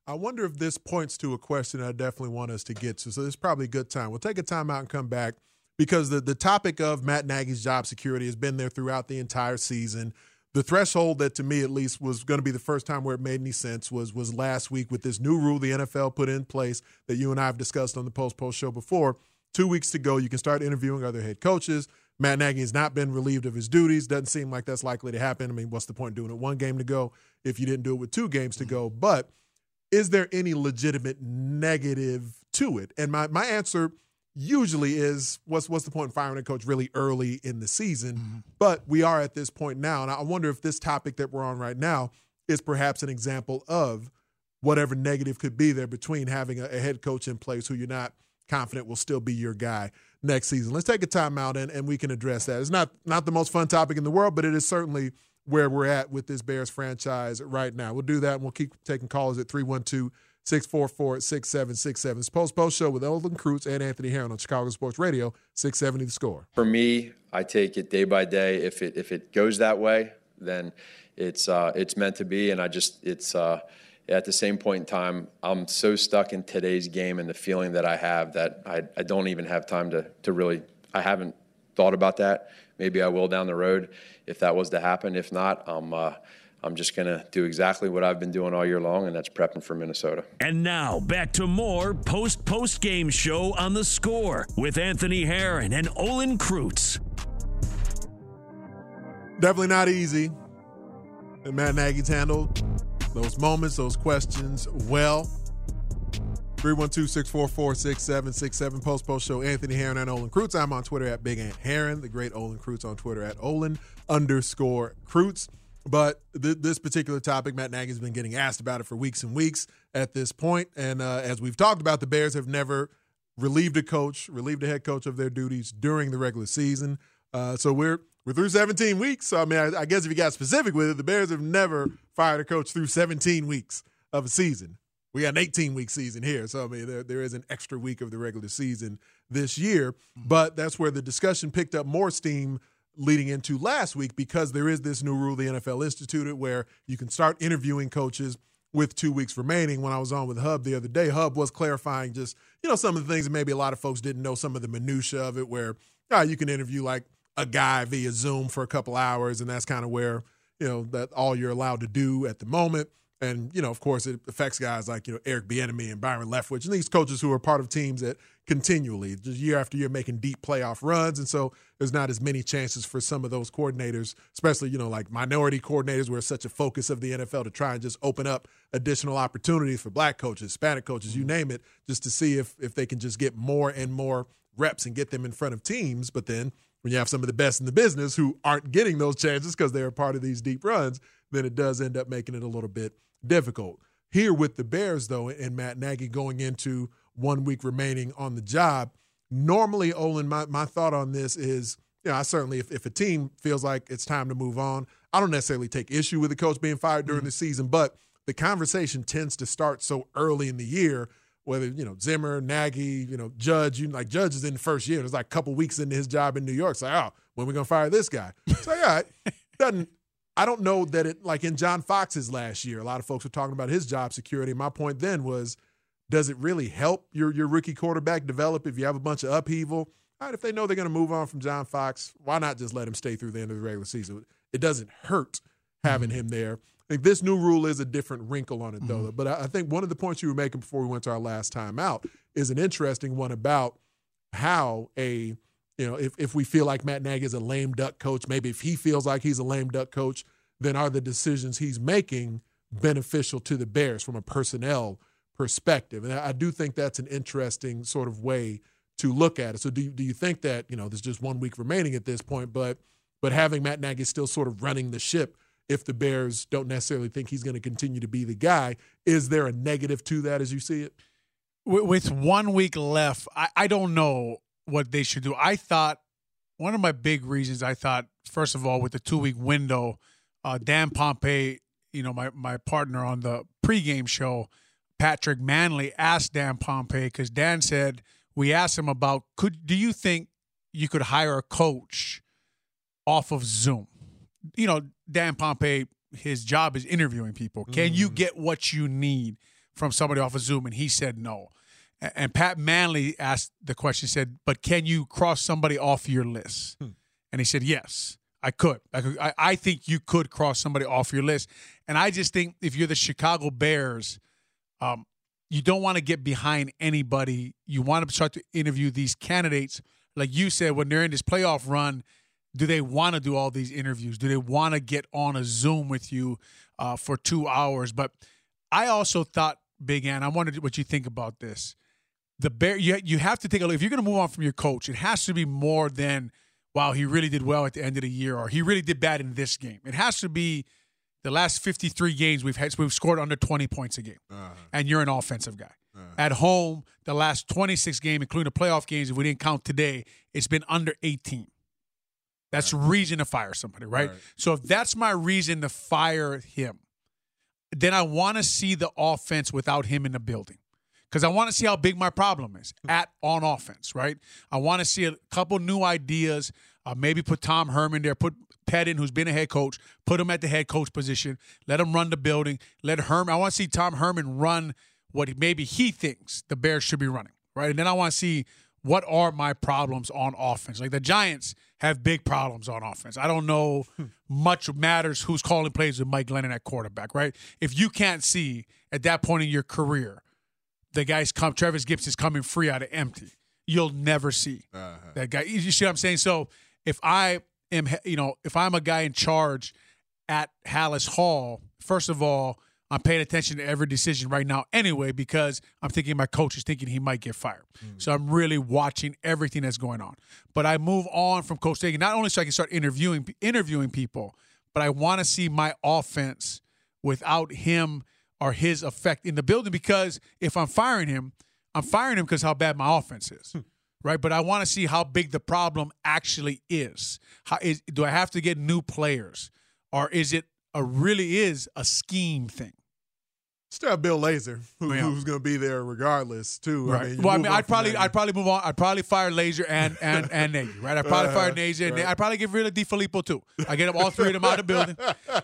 I wonder if this points to a question I definitely want us to get to. So this is probably a good time. We'll take a time out and come back because the, the topic of Matt Nagy's job security has been there throughout the entire season. The threshold that, to me at least, was going to be the first time where it made any sense was was last week with this new rule the NFL put in place that you and I have discussed on the Post Post show before. Two weeks to go, you can start interviewing other head coaches. Matt Nagy has not been relieved of his duties. Doesn't seem like that's likely to happen. I mean, what's the point doing it one game to go if you didn't do it with two games to go? Mm-hmm. But is there any legitimate negative to it? And my my answer – usually is what's what's the point in firing a coach really early in the season? Mm-hmm. But we are at this point now, and I wonder if this topic that we're on right now is perhaps an example of whatever negative could be there between having a, a head coach in place who you're not confident will still be your guy next season. Let's take a timeout and, and we can address that. It's not not the most fun topic in the world, but it is certainly where we're at with this Bears franchise right now. We'll do that and we'll keep taking calls at 312- 644 6767. It's Post Post Show with Olin Kreutz and Anthony Herron on Chicago Sports Radio, 670 The Score. For me, I take it day by day. If it if it goes that way, then it's uh, it's meant to be. And I just it's uh, at the same point in time, I'm so stuck in today's game and the feeling that I have that I, I don't even have time to to really. I haven't thought about that. Maybe I will down the road if that was to happen. If not, I'm. Uh, I'm just going to do exactly what I've been doing all year long, and that's prepping for Minnesota. And now back to more post post game show on the score with Anthony Herron and Olin Kreutz. Definitely not easy. And Matt Nagy's handled those moments, those questions well. 312 644 6767 Post Post Show. Anthony Herron and Olin Kreutz. I'm on Twitter at Big Ant Herron. The great Olin Kreutz on Twitter at Olin underscore Kreutz. But th- this particular topic, Matt Nagy's been getting asked about it for weeks and weeks at this point. And uh, as we've talked about, the Bears have never relieved a coach, relieved a head coach of their duties during the regular season. Uh, so we're we're through 17 weeks. So I mean, I, I, guess if you got specific with it, the Bears have never fired a coach through 17 weeks of a season. We got an 18 week season here, so I mean, there there is an extra week of the regular season this year. But that's where the discussion picked up more steam leading into last week because there is this new rule the NFL instituted where you can start interviewing coaches with two weeks remaining. When I was on with Hub the other day, Hub was clarifying just, you know, some of the things that maybe a lot of folks didn't know, some of the minutia of it, where uh, you can interview like a guy via Zoom for a couple hours, and that's kind of where, you know, that all you're allowed to do at the moment. And, you know, of course, it affects guys like, you know, Eric Bieniemy and Byron Leftwich and these coaches who are part of teams that continually, just year after year, making deep playoff runs. And so there's not as many chances for some of those coordinators, especially, you know, like minority coordinators, where it's such a focus of the NFL to try and just open up additional opportunities for black coaches, Hispanic coaches, you mm-hmm. name it, just to see if if they can just get more and more reps and get them in front of teams. But then when you have some of the best in the business who aren't getting those chances because they're part of these deep runs, then it does end up making it a little bit difficult. Here with the Bears, though, and Matt Nagy going into one week remaining on the job, normally, Olin, my, my thought on this is, you know, I certainly, if, if a team feels like it's time to move on, I don't necessarily take issue with the coach being fired during mm-hmm. the season, but the conversation tends to start so early in the year whether you know Zimmer, Nagy, you know Judge, you like Judge is in the first year. It's like a couple weeks into his job in New York. It's like, oh, when are we gonna fire this guy? It's like, all right, doesn't. I don't know that it like in John Fox's last year. A lot of folks were talking about his job security. My point then was, does it really help your your rookie quarterback develop if you have a bunch of upheaval? All right, if they know they're going to move on from John Fox, why not just let him stay through the end of the regular season? It doesn't hurt having him there. I think this new rule is a different wrinkle on it, though. Mm-hmm. But I think one of the points you were making before we went to our last time out is an interesting one about how a you know if, if we feel like Matt Nagy is a lame duck coach, maybe if he feels like he's a lame duck coach, then are the decisions he's making beneficial to the Bears from a personnel perspective? And I do think that's an interesting sort of way to look at it. So do you, do you think that you know there's just one week remaining at this point, but but having Matt Nagy still sort of running the ship? if the Bears don't necessarily think he's going to continue to be the guy. Is there a negative to that as you see it? With one week left, I, I don't know what they should do. I thought one of my big reasons I thought, first of all, with the two week window, uh, Dan Pompei, you know, my, my partner on the pregame show, Patrick Mannelly asked Dan Pompei because Dan said we asked him about could do you think you could hire a coach off of Zoom? You know, Dan Pompei, his job is interviewing people. Can mm. you get what you need from somebody off of Zoom? And he said no. And Pat Mannelly asked the question, said, but can you cross somebody off your list? Hmm. And he said, yes, I could. I, could I, I, think you could cross somebody off your list. And I just think if you're the Chicago Bears, um, you don't want to get behind anybody. You want to start to interview these candidates. Like you said, when they're in this playoff run – do they want to do all these interviews? Do they want to get on a Zoom with you uh, for two hours? But I also thought, Big Ant, I wondered what you think about this. The bear, you you have to take a look. If you're going to move on from your coach, it has to be more than wow, he really did well at the end of the year, or he really did bad in this game. It has to be the last 53 games we've had, we've scored under 20 points a game, uh-huh. and you're an offensive guy. Uh-huh. At home, the last 26 games, including the playoff games, if we didn't count today, it's been under 18. That's right. reason to fire somebody, right? right? So if that's my reason to fire him, then I want to see the offense without him in the building. Because I want to see how big my problem is at on offense, right? I want to see a couple new ideas. Uh, maybe put Tom Herman there, put Pettine, who's been a head coach, put him at the head coach position. Let him run the building. Let Herman. I want to see Tom Herman run what maybe he thinks the Bears should be running, right? And then I want to see what are my problems on offense. Like the Giants have big problems on offense. I don't know much matters who's calling plays with Mike Glennon at quarterback, right? If you can't see at that point in your career, the guy's come, Travis Gipson's coming free out of empty, you'll never see uh-huh. that guy. You see what I'm saying? So if I am, you know, if I'm a guy in charge at Halas Hall, first of all, I'm paying attention to every decision right now anyway because I'm thinking my coach is thinking he might get fired. Mm. So I'm really watching everything that's going on. But I move on from Coach Sagan not only so I can start interviewing interviewing people, but I want to see my offense without him or his effect in the building because if I'm firing him, I'm firing him because how bad my offense is. Right? But I want to see how big the problem actually is. How is do I have to get new players, or is it a really is a scheme thing? Still have Bill Lazor, who, yeah. who's going to be there regardless, too. Right. I mean, well, I mean, I'd probably, I'd probably move on. I'd probably fire Lazor and and and Nagy, right? I'd probably uh, fire Nagy and right. I'd probably get rid of DeFilippo too. I get them all three of them out of the building.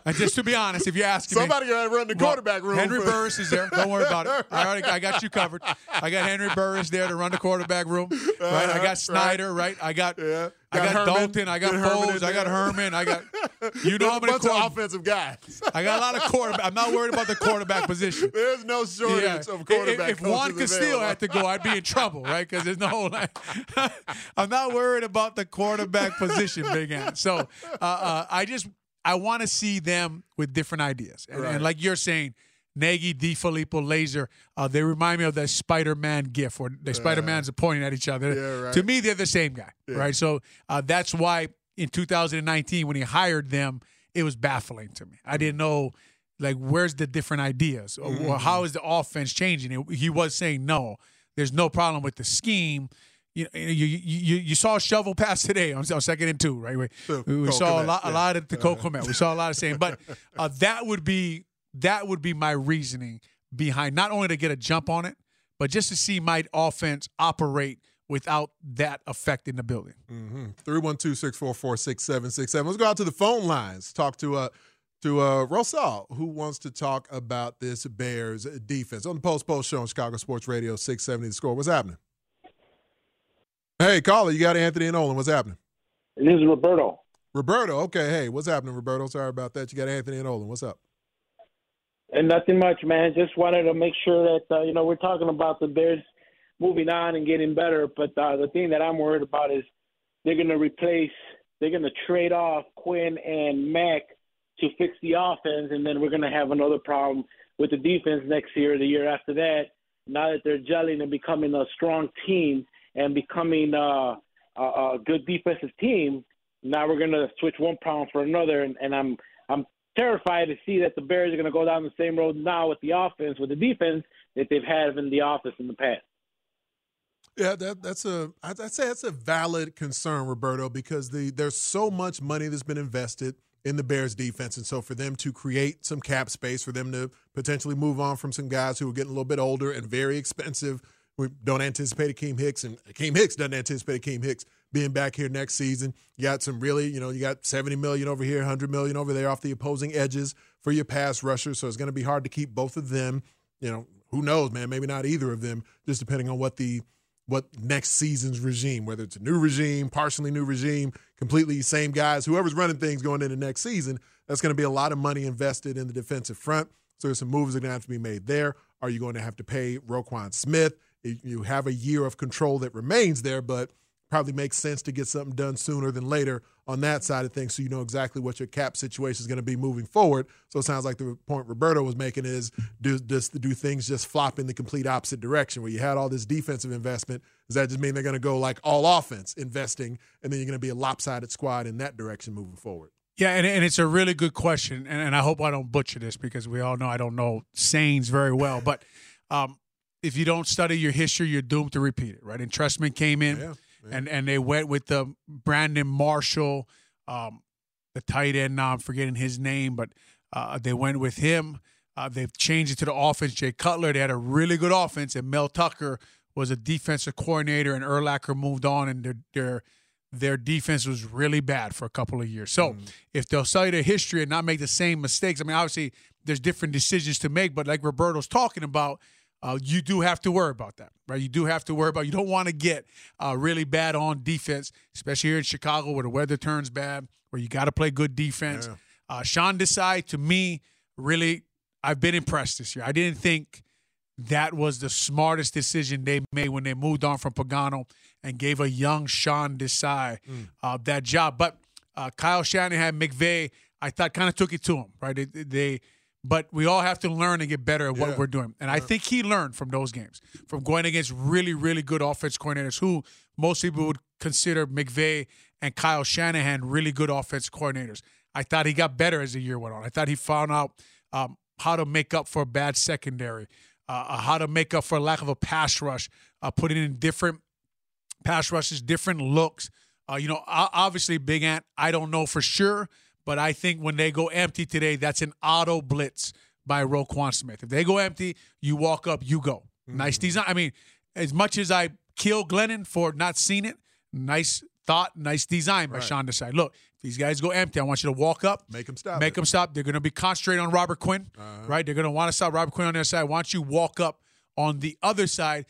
And just to be honest, if you're asking somebody me, got to run the quarterback room. Henry Burris is there. Don't worry about it. I already, I got you covered. I got Henry Burris there to run the quarterback room. Right. I got Snyder. Right. I got. Yeah. I got Herman, Dalton. I got Foles. I got Herman. I got you know how many bunch of offensive guys. I got a lot of quarterback. I'm not worried about the quarterback position. There's no shortage yeah. of quarterback. If, if Juan Castillo had to go, I'd be in trouble, right? Because there's no. Like, I'm not worried about the quarterback position, Big Ant. So uh, uh, I just I want to see them with different ideas, and, right. and like you're saying Nagy, DeFilippo, Lazor. Uh, they remind me of that Spider-Man gif where the Spider-Mans are pointing at each other. Yeah, right. To me, they're the same guy, yeah. right? So uh, that's why in 2019 when he hired them, it was baffling to me. I didn't know like where's the different ideas or, Mm-hmm. or how is the offense changing? It, he was saying no, there's no problem with the scheme. You know, you you you, saw a shovel pass today on, on second and two, right? We, we, we saw a lot, a lot of the Cole Kmet. We saw a lot of same, but uh, that would be that would be my reasoning behind not only to get a jump on it, but just to see my offense operate without that affecting the building. Mm-hmm. 312 644 6767. Let's go out to the phone lines. Talk to uh to uh Rosal, who wants to talk about this Bears defense on the Post Post Show on Chicago Sports Radio 670 the score. What's happening? Hey, caller, you got Anthony and Olin. What's happening? This is Roberto. Roberto, okay. Hey, what's happening, Roberto? Sorry about that. You got Anthony and Olin. What's up? And nothing much, man. Just wanted to make sure that uh, you know we're talking about the Bears moving on and getting better. But uh, the thing that I'm worried about is they're going to replace, they're going to trade off Quinn and Mack to fix the offense, and then we're going to have another problem with the defense next year, the year after that. Now that they're gelling and becoming a strong team and becoming uh, a, a good defensive team, now we're going to switch one problem for another, and, and I'm I'm terrified to see that the Bears are going to go down the same road now with the offense, with the defense that they've had in the office in the past. Yeah, that, that's a I'd say that's a valid concern, Roberto, because the there's so much money that's been invested in the Bears defense, and so for them to create some cap space, for them to potentially move on from some guys who are getting a little bit older and very expensive. We don't anticipate Akiem Hicks, and Akiem Hicks doesn't anticipate Akiem Hicks being back here next season. You got some really, you know, you got 70 million over here, 100 million over there off the opposing edges for your pass rushers, so it's going to be hard to keep both of them. You know, who knows, man? Maybe not either of them, just depending on what the what next season's regime, whether it's a new regime, partially new regime, completely same guys, whoever's running things going into next season, that's going to be a lot of money invested in the defensive front. So there's some moves that are going to have to be made there. Are you going to have to pay Roquan Smith? You have a year of control that remains there, but probably makes sense to get something done sooner than later on that side of things so you know exactly what your cap situation is going to be moving forward. So it sounds like the point Roberto was making is do, do things just flop in the complete opposite direction where you had all this defensive investment? Does that just mean they're going to go like all offense investing and then you're going to be a lopsided squad in that direction moving forward? Yeah, and, and it's a really good question, and, and I hope I don't butcher this because we all know I don't know sayings very well. But um, if you don't study your history, you're doomed to repeat it, right? And Trestman came in, Yeah, and and they went with the Brandon Marshall, um, the tight end. Now I'm forgetting his name, but uh, they went with him. Uh, they've changed it to the offense. Jay Cutler, they had a really good offense, and Mel Tucker was a defensive coordinator, and Urlacher moved on, and their their their defense was really bad for a couple of years. So if they'll study their history and not make the same mistakes, I mean, obviously there's different decisions to make, but like Roberto's talking about, uh, you do have to worry about that, right? You do have to worry about. You don't want to get uh, really bad on defense, especially here in Chicago where the weather turns bad, where you got to play good defense. Uh, Sean Desai, to me, really, I've been impressed this year. I didn't think that was the smartest decision they made when they moved on from Pagano and gave a young Sean Desai uh, that job. But uh, Kyle Shanahan, McVay, I thought kind of took it to him, right? They, they, but we all have to learn and get better at what Yeah. we're doing. And I think he learned from those games, from going against really, really good offense coordinators who most people would consider McVay and Kyle Shanahan really good offense coordinators. I thought he got better as the year went on. I thought he found out um, how to make up for a bad secondary, uh, how to make up for a lack of a pass rush, uh, putting in different pass rushes, different looks. Uh, you know, obviously, Big Ant, I don't know for sure, but I think when they go empty today, that's an auto blitz by Roquan Smith. If they go empty, you walk up, you go. Nice mm-hmm. design. I mean, as much as I kill Glennon for not seeing it, nice thought, nice design by Right. Sean Desai. Look, if these guys go empty, I want you to walk up, Make them stop. make it. them stop. They're going to be concentrating on Robert Quinn, uh-huh. right? They're going to want to stop Robert Quinn on their side. Why don't you walk up on the other side?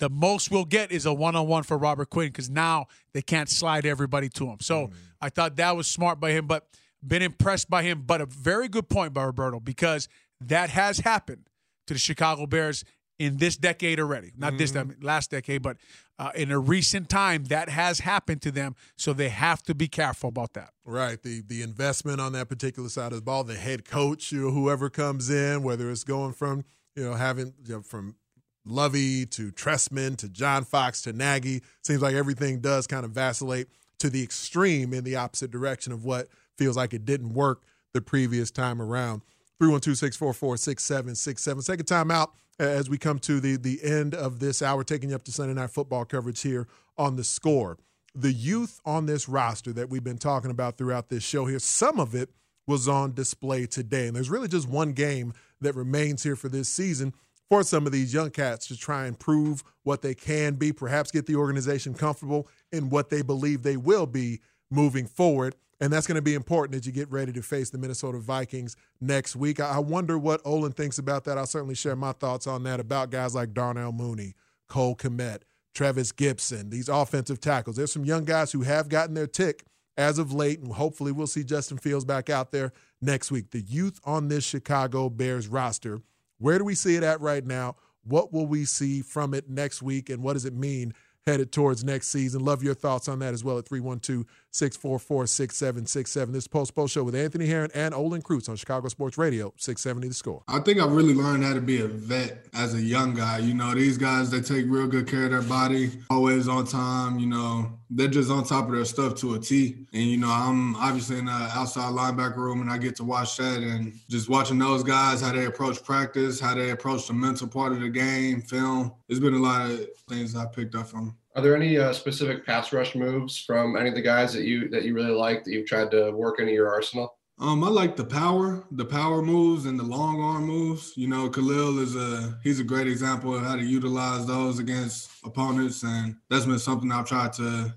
The most we'll get is a one-on-one for Robert Quinn because now they can't slide everybody to him. So mm. I thought that was smart by him, but been impressed by him. But a very good point by Roberto because that has happened to the Chicago Bears in this decade already. Not this Mm-hmm. time, last decade, but uh, in a recent time, that has happened to them. So they have to be careful about that. Right. The the investment on that particular side of the ball, the head coach, you know, whoever comes in, whether it's going from, you know, having you know, from Lovie to Trestman to John Fox to Nagy, seems like everything does kind of vacillate to the extreme in the opposite direction of what feels like it didn't work the previous time around. 312 644 6767. Second time out uh, as we come to the, the end of this hour, taking you up to Sunday Night Football coverage here on the score. The youth on this roster that we've been talking about throughout this show here, some of it was on display today. And there's really just one game that remains here for this season for some of these young cats to try and prove what they can be, perhaps get the organization comfortable in what they believe they will be moving forward. And that's going to be important as you get ready to face the Minnesota Vikings next week. I wonder what Olin thinks about that. I'll certainly share my thoughts on that about guys like Darnell Mooney, Cole Kmet, Travis Gipson, these offensive tackles. There's some young guys who have gotten their tick as of late, and hopefully we'll see Justin Fields back out there next week. The youth on this Chicago Bears roster, where do we see it at right now? What will we see from it next week, and what does it mean headed towards next season? Love your thoughts on that as well at 312 644 6767. This Post Post Show with Anthony Herron and Olin Kreutz on Chicago Sports Radio, 670 The Score. I think I really learned how to be a vet as a young guy. You know, these guys, they take real good care of their body, always on time. You know, they're just on top of their stuff to a T. And, you know, I'm obviously in the outside linebacker room and I get to watch that and just watching those guys, how they approach practice, how they approach the mental part of the game, film. There's been a lot of things I picked up from. Are there any uh, specific pass rush moves from any of the guys that you that you really like that you've tried to work into your arsenal? Um, I like the power, the power moves and the long arm moves. You know, Khalil is a he's a great example of how to utilize those against opponents, and that's been something I've tried to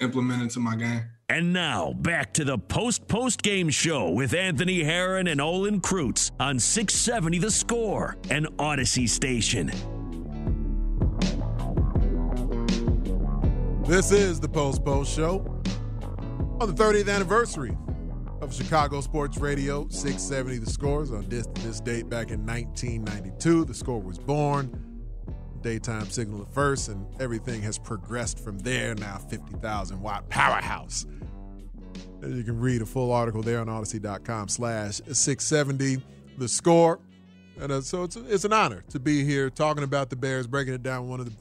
implement into my game. And now back to the post post game show with Anthony Herron and Olin Kreutz on 670 The Score and Audacy Station. This is the Post Post Show on the 30th anniversary of Chicago Sports Radio 670 The Scores on this, this date back in 1992. The score was born. Daytime signal at first, and everything has progressed from there. Now 50,000 watt powerhouse. You can read a full article there on Audacy.com slash 670 The Score. And uh, so it's, it's an honor to be here talking about the Bears, breaking it down one of the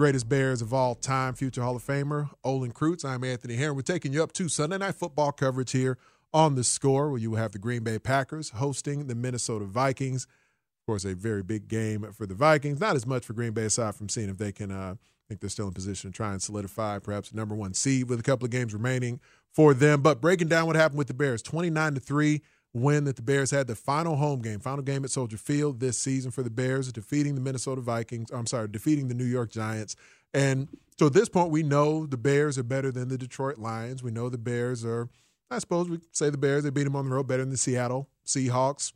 greatest Bears of all time, future Hall of Famer Olin Kreutz. I'm Anthony Herron. We're taking you up to Sunday Night Football coverage here on the score, where you will have the Green Bay Packers hosting the Minnesota Vikings. Of course, a very big game for the Vikings. Not as much for Green Bay, aside from seeing if they can. Uh, I think they're still in position to try and solidify perhaps number one seed with a couple of games remaining for them. But breaking down what happened with the Bears, 29 to three win that the Bears had the final home game, final game at Soldier Field this season for the Bears, defeating the Minnesota Vikings. I'm sorry, defeating the New York Giants. And so at this point, we know the Bears are better than the Detroit Lions. We know the Bears are, I suppose we say the Bears, they beat them on the road better than the Seattle Seahawks,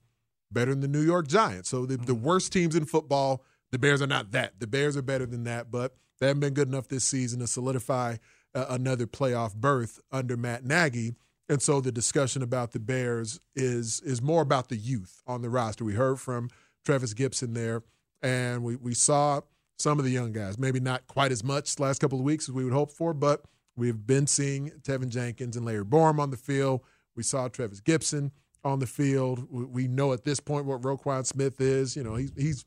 better than the New York Giants. So the, the worst teams in football, the Bears are not that. The Bears are better than that, but they haven't been good enough this season to solidify uh, another playoff berth under Matt Nagy. And so the discussion about the Bears is is more about the youth on the roster. We heard from Trevis Gipson there, and we, we saw some of the young guys. Maybe not quite as much last couple of weeks as we would hope for, but we've been seeing Teven Jenkins and Larry Borom on the field. We saw Trevis Gipson on the field. We know at this point what Roquan Smith is. You know, he's he's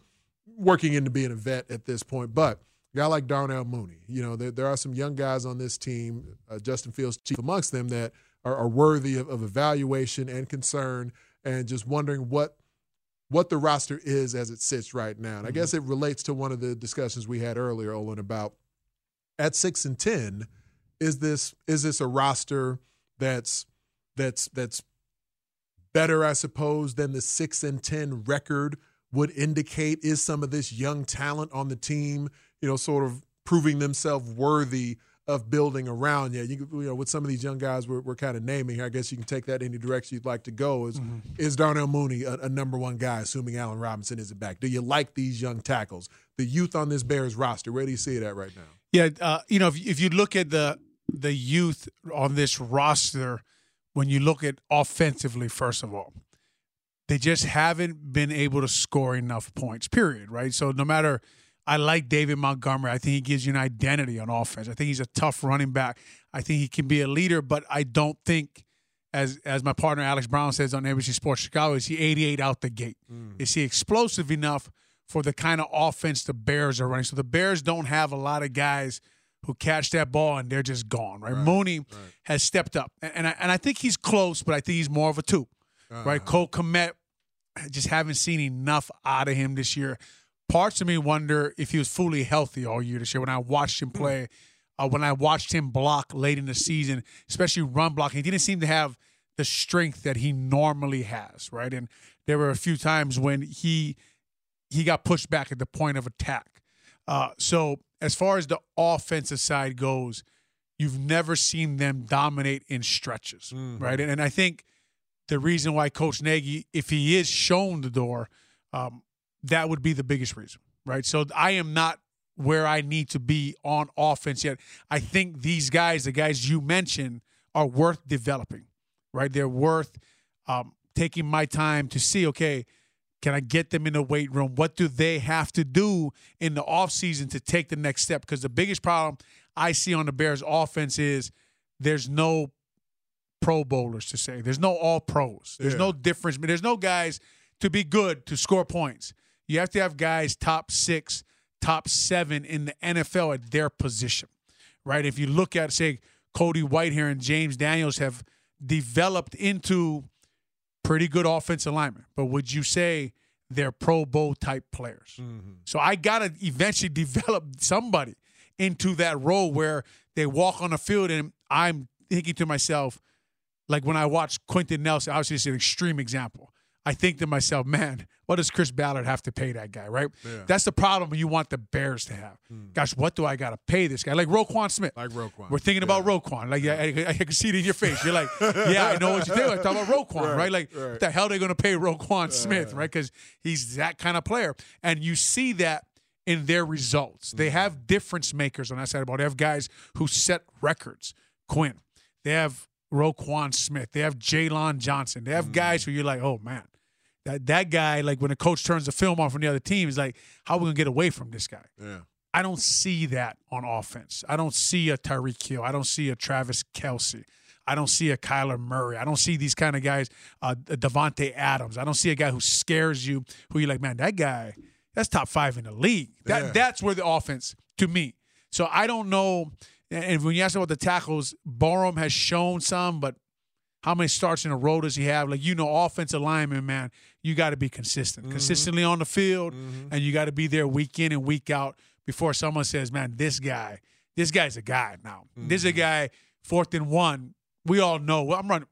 working into being a vet at this point, but guy like Darnell Mooney. You know, there, there are some young guys on this team, uh, Justin Fields chief amongst them, that – are, are worthy of, of evaluation and concern, and just wondering what what the roster is as it sits right now. And I mm-hmm. guess it relates to one of the discussions we had earlier, Olin, about at six and ten, is this is this a roster that's that's that's better, I suppose, than the six and ten record would indicate? Is some of this young talent on the team, you know, sort of proving themselves worthy of building around you. You, you know, with some of these young guys we're, we're kind of naming here, I guess you can take that any direction you'd like to go. Is mm-hmm. is Darnell Mooney a, a, number one guy, assuming Allen Robinson isn't back? Do you like these young tackles, the youth on this Bears roster? Where do you see it at right now? Yeah, uh, you know, if, if you look at the the youth on this roster, when you look at offensively, first of all, they just haven't been able to score enough points. Period. Right. So no matter I like David Montgomery. I think he gives you an identity on offense. I think he's a tough running back. I think he can be a leader, but I don't think, as as my partner Alex Brown says on NBC Sports Chicago, is he 88 out the gate? Mm. Is he explosive enough for the kind of offense the Bears are running? So the Bears don't have a lot of guys who catch that ball and they're just gone. Right? right Mooney right. has stepped up, and, and I, and I think he's close, but I think he's more of a two. Uh-huh. Right? Cole Kmet just haven't seen enough out of him this year. Parts of me wonder if he was fully healthy all year this year. When I watched him play, uh, when I watched him block late in the season, especially run blocking, he didn't seem to have the strength that he normally has, right? And there were a few times when he he got pushed back at the point of attack. Uh, so as far as the offensive side goes, you've never seen them dominate in stretches, Mm-hmm. right? And, and I think the reason why Coach Nagy, if he is shown the door, um, that would be the biggest reason, right? So I am not where I need to be on offense yet. I think these guys, the guys you mentioned, are worth developing, right? They're worth um, taking my time to see, okay, can I get them in the weight room? What do they have to do in the offseason to take the next step? Because the biggest problem I see on the Bears offense is there's no pro bowlers to say. There's no all pros. There's Yeah. no difference. There's no guys to be good to score points. You have to have guys top six, top seven in the NFL at their position, right? If you look at, say, Cody Whitehair and James Daniels have developed into pretty good offensive linemen, but would you say they're Pro Bowl type players? Mm-hmm. So I got to eventually develop somebody into that role where they walk on the field and I'm thinking to myself, like when I watch Quenton Nelson, obviously it's an extreme example. I think to myself, man, what does Chris Ballard have to pay that guy, right? Yeah. That's the problem you want the Bears to have. Hmm. Gosh, what do I got to pay this guy? Like Roquan Smith. Like Roquan. We're thinking about Roquan. Like, I, I, I can see it in your face. You're like, yeah, I know what you're thinking. I talk about Roquan, right? Right, Like, right. what the hell are they going to pay Roquan Smith, right? Because he's that kind of player. And you see that in their results. They hmm. have difference makers on that side of the ball. They have guys who set records. Quinn. They have Roquan Smith. They have Jaylon Johnson. They have hmm. guys who you're like, oh man, that that guy. Like when a coach turns the film off from the other team, is like, how are we gonna get away from this guy? Yeah. I don't see that on offense. I don't see a Tyreek Hill. I don't see a Travis Kelce. I don't see a Kyler Murray. I don't see these kind of guys, uh, Davante Adams. I don't see a guy who scares you, who you're like, man, that guy, that's top five in the league. That Yeah. that's where the offense to me. So I don't know. And when you ask about the tackles, Borom has shown some, but how many starts in a row does he have? Like you know, offensive lineman, man, you got to be consistent, mm-hmm. consistently on the field, mm-hmm. and you got to be there week in and week out before someone says, "Man, this guy, this guy's a guy." Now, this is a mm-hmm. guy fourth and one. We all know. I'm running.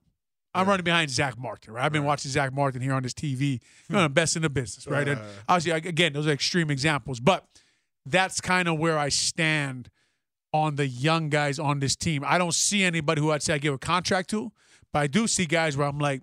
I'm running behind Zack Martin. Right? I've been watching Zack Martin here on this TV. You hmm. know, the best in the business, right? And obviously, again, those are extreme examples, but that's kind of where I stand on the young guys on this team. I don't see anybody who I'd say I give a contract to, but I do see guys where I'm like,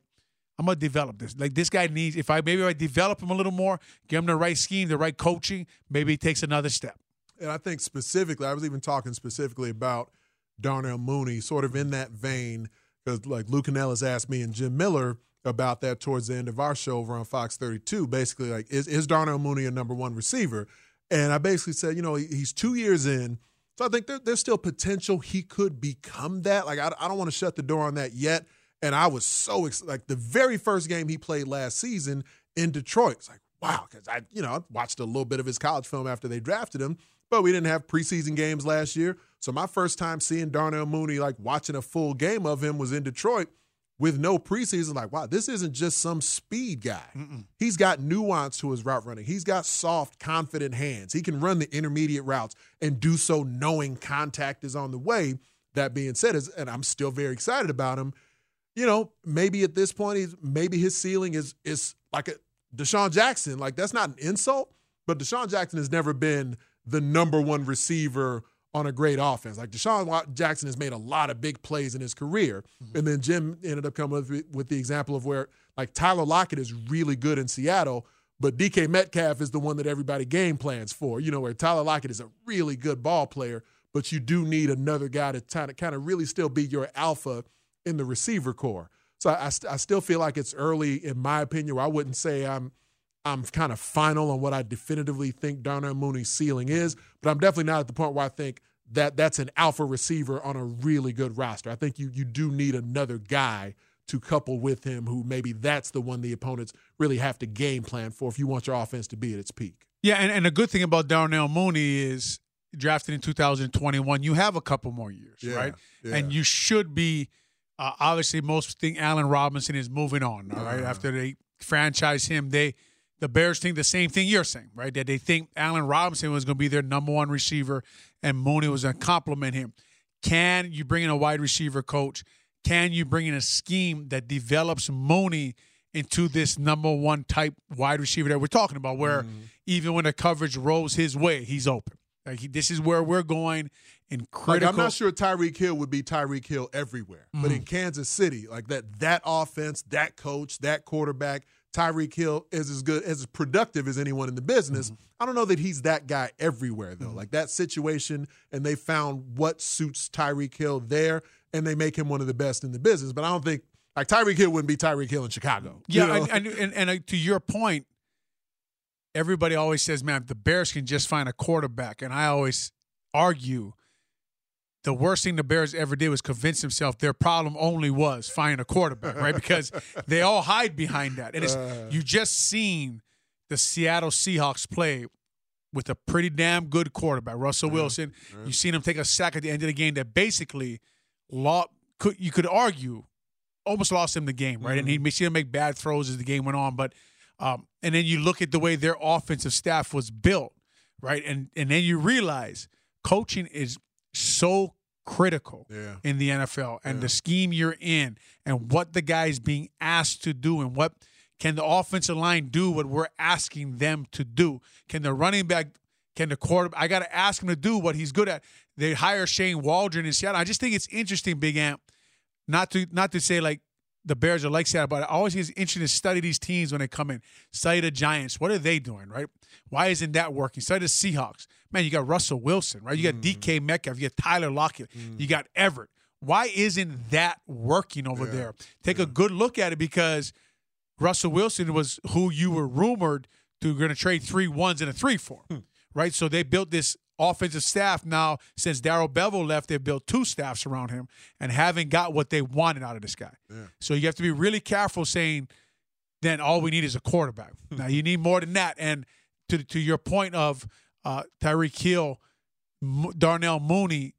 I'm gonna develop this. Like this guy needs. If I maybe I develop him a little more, give him the right scheme, the right coaching, maybe he takes another step. And I think specifically, I was even talking specifically about Darnell Mooney, sort of in that vein, because like Lou Canellis asked me and Jim Miller about that towards the end of our show over on Fox 32. Basically, like, is, is Darnell Mooney a number one receiver? And I basically said, you know, he's two years in. So I think there, there's still potential he could become that. Like, I, I don't want to shut the door on that yet. And I was so excited. Like, the very first game he played last season in Detroit, it's like, wow, because I, you know, I watched a little bit of his college film after they drafted him, but we didn't have preseason games last year. So my first time seeing Darnell Mooney, like watching a full game of him, was in Detroit with no preseason. Like, wow, this isn't just some speed guy. He's got nuance to his route running. He's got soft, confident hands. He can run the intermediate routes and do so knowing contact is on the way. That being said, is and I'm still very excited about him. You know, maybe at this point, he's maybe his ceiling is is like a DeSean Jackson. Like that's not an insult, but DeSean Jackson has never been the number one receiver on a great offense. Like DeSean Jackson has made a lot of big plays in his career, mm-hmm. and then Jim ended up coming with, with the example of where like Tyler Lockett is really good in Seattle, but DK Metcalf is the one that everybody game plans for. You know, where Tyler Lockett is a really good ball player, but you do need another guy to kind of kind of really still be your alpha in the receiver core. So I, I, st- I still feel like it's early, in my opinion. Where I wouldn't say I'm I'm kind of final on what I definitively think Darnell Mooney's ceiling is, but I'm definitely not at the point where I think that that's an alpha receiver on a really good roster. I think you you do need another guy to couple with him who maybe that's the one the opponents really have to game plan for if you want your offense to be at its peak. Yeah, and, and the good thing about Darnell Mooney is drafted in 2021. You have a couple more years, Yeah, right? yeah. And you should be. Uh, obviously, most think Allen Robinson is moving on. All right? Uh-huh. after they franchise him. They the Bears think the same thing you're saying, right? That they think Allen Robinson was going to be their number one receiver and Mooney was going to complement him. Can you bring in a wide receiver coach? Can you bring in a scheme that develops Mooney into this number one type wide receiver that we're talking about, where mm-hmm. even when the coverage rolls his way, he's open. Like he, this is where we're going in critical. Like I'm not sure Tyreek Hill would be Tyreek Hill everywhere, mm-hmm. but in Kansas City, like that that offense, that coach, that quarterback, Tyreek Hill is as good as productive as anyone in the business. Mm-hmm. I don't know that he's that guy everywhere though. Mm-hmm. Like that situation, and they found what suits Tyreek Hill there, and they make him one of the best in the business. But I don't think like Tyreek Hill wouldn't be Tyreek Hill in Chicago. Yeah, you know? and, and, and, and uh, to your point, everybody always says, "Man, the Bears can just find a quarterback," and I always argue the worst thing the Bears ever did was convince themselves their problem only was finding a quarterback, right? Because they all hide behind that. And it's uh, you just seen the Seattle Seahawks play with a pretty damn good quarterback, Russell Wilson. Uh, you seen him take a sack at the end of the game that basically law could you could argue almost lost him the game, right? Mm-hmm. And he seen him make bad throws as the game went on, but um, and then you look at the way their offensive staff was built, right? And and then you realize coaching is so critical yeah. in the NFL and yeah. the scheme you're in and what the guy is being asked to do and what can the offensive line do what we're asking them to do? Can the running back, can the quarterback, I got to ask him to do what he's good at. They hire Shane Waldron in Seattle. I just think it's interesting, Big Ant, not to not to say like the Bears are like Seattle, but I always it's interesting to study these teams when they come in. Study the Giants. What are they doing, right? Why isn't that working? Study the Seahawks. Man, you got Russell Wilson, right? You got mm. DK Metcalf. You got Tyler Lockett. Mm. You got Everett. Why isn't that working over yeah. there? Take yeah. a good look at it because Russell Wilson was who you were rumored to going to trade three ones and a three for, hmm. right? So they built this offensive staff now since Darrell Bevell left. They've built two staffs around him and haven't got what they wanted out of this guy. Yeah. So you have to be really careful saying, then all we need is a quarterback. now you need more than that. And to to your point of uh, Tyreek Hill, M- Darnell Mooney,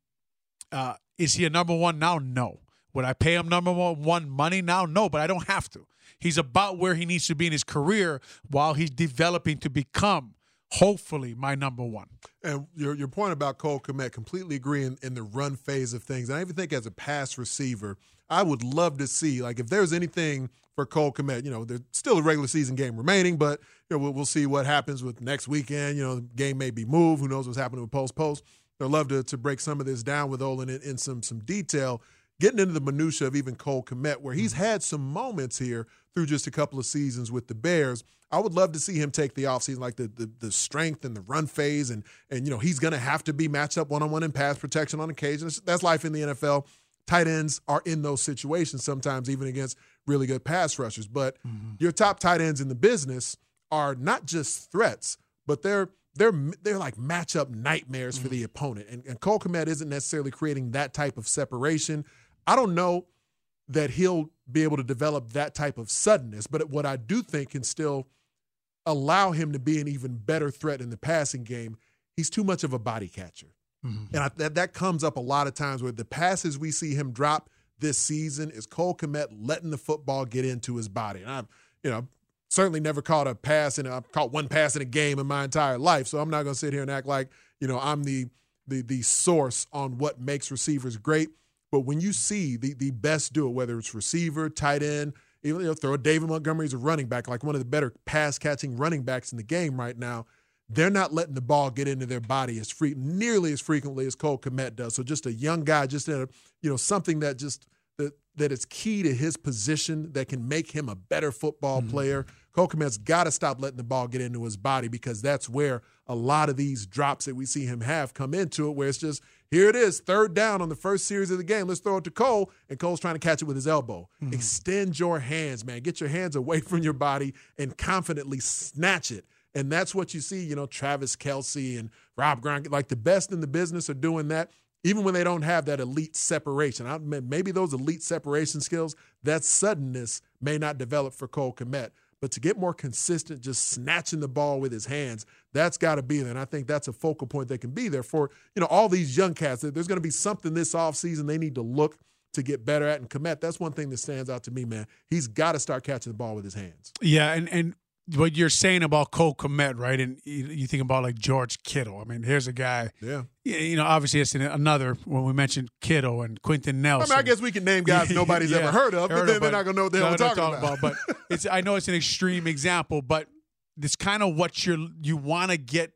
uh, is he a number one now? No. Would I pay him number one money now? No, but I don't have to. He's about where he needs to be in his career while he's developing to become hopefully my number one. And your your point about Cole Kmet, completely agree in, in, the run phase of things. And I even think as a pass receiver, I would love to see like if there's anything for Cole Kmet, you know, there's still a regular season game remaining, but you know we'll, we'll see what happens with next weekend. You know, the game may be moved. Who knows what's happening with post post? I'd love to to break some of this down with Olin in, in some some detail getting into the minutia of even Cole Kmet, where he's mm-hmm. had some moments here through just a couple of seasons with the Bears. I would love to see him take the offseason, like the, the, the strength and the run phase, and and you know he's going to have to be matched up one on one in pass protection on occasion. That's life in the NFL. Tight ends are in those situations sometimes, even against really good pass rushers. But mm-hmm. your top tight ends in the business are not just threats, but they're they're they're like matchup nightmares mm-hmm. for the opponent. And, and Cole Kmet isn't necessarily creating that type of separation. I don't know that he'll be able to develop that type of suddenness, but what I do think can still allow him to be an even better threat in the passing game, he's too much of a body catcher. Mm-hmm. And I, that, that comes up a lot of times where the passes we see him drop this season is Cole Kmet letting the football get into his body. And I'm, you know, certainly never caught a pass and I've caught one pass in a game in my entire life. So I'm not going to sit here and act like, you know, I'm the the the source on what makes receivers great. But when you see the the best do it, whether it's receiver, tight end, even you know, throw David Montgomery as a running back, like one of the better pass catching running backs in the game right now, they're not letting the ball get into their body as free nearly as frequently as Cole Kmet does. So just a young guy, just in a you know something that just that that is key to his position that can make him a better football mm-hmm. player. Cole Kmet's got to stop letting the ball get into his body because that's where a lot of these drops that we see him have come into it, where it's just here it is, third down on the first series of the game. Let's throw it to Cole, and Cole's trying to catch it with his elbow. Mm-hmm. Extend your hands, man. Get your hands away from your body and confidently snatch it. And that's what you see, you know, Travis Kelce and Rob Gronkowski, like the best in the business are doing that, even when they don't have that elite separation. I, maybe those elite separation skills, that suddenness may not develop for Cole Kmet. But to get more consistent, just snatching the ball with his hands, that's got to be there. And I think that's a focal point that can be there for, you know, all these young cats. There's going to be something this offseason they need to look to get better at. And Kmet, that's one thing that stands out to me, man. He's got to start catching the ball with his hands. Yeah, and and what you're saying about Cole Kmet, right? And you, you think about like George Kittle. I mean, here's a guy. Yeah. You know, obviously it's another when we mentioned Kittle and Quenton Nelson. I mean, I guess we can name guys nobody's Yeah, ever heard of, but heard then they're not going to know what the hell we're no, talking they're about. But it's I know it's an extreme example, but it's kind of what you're you want to get.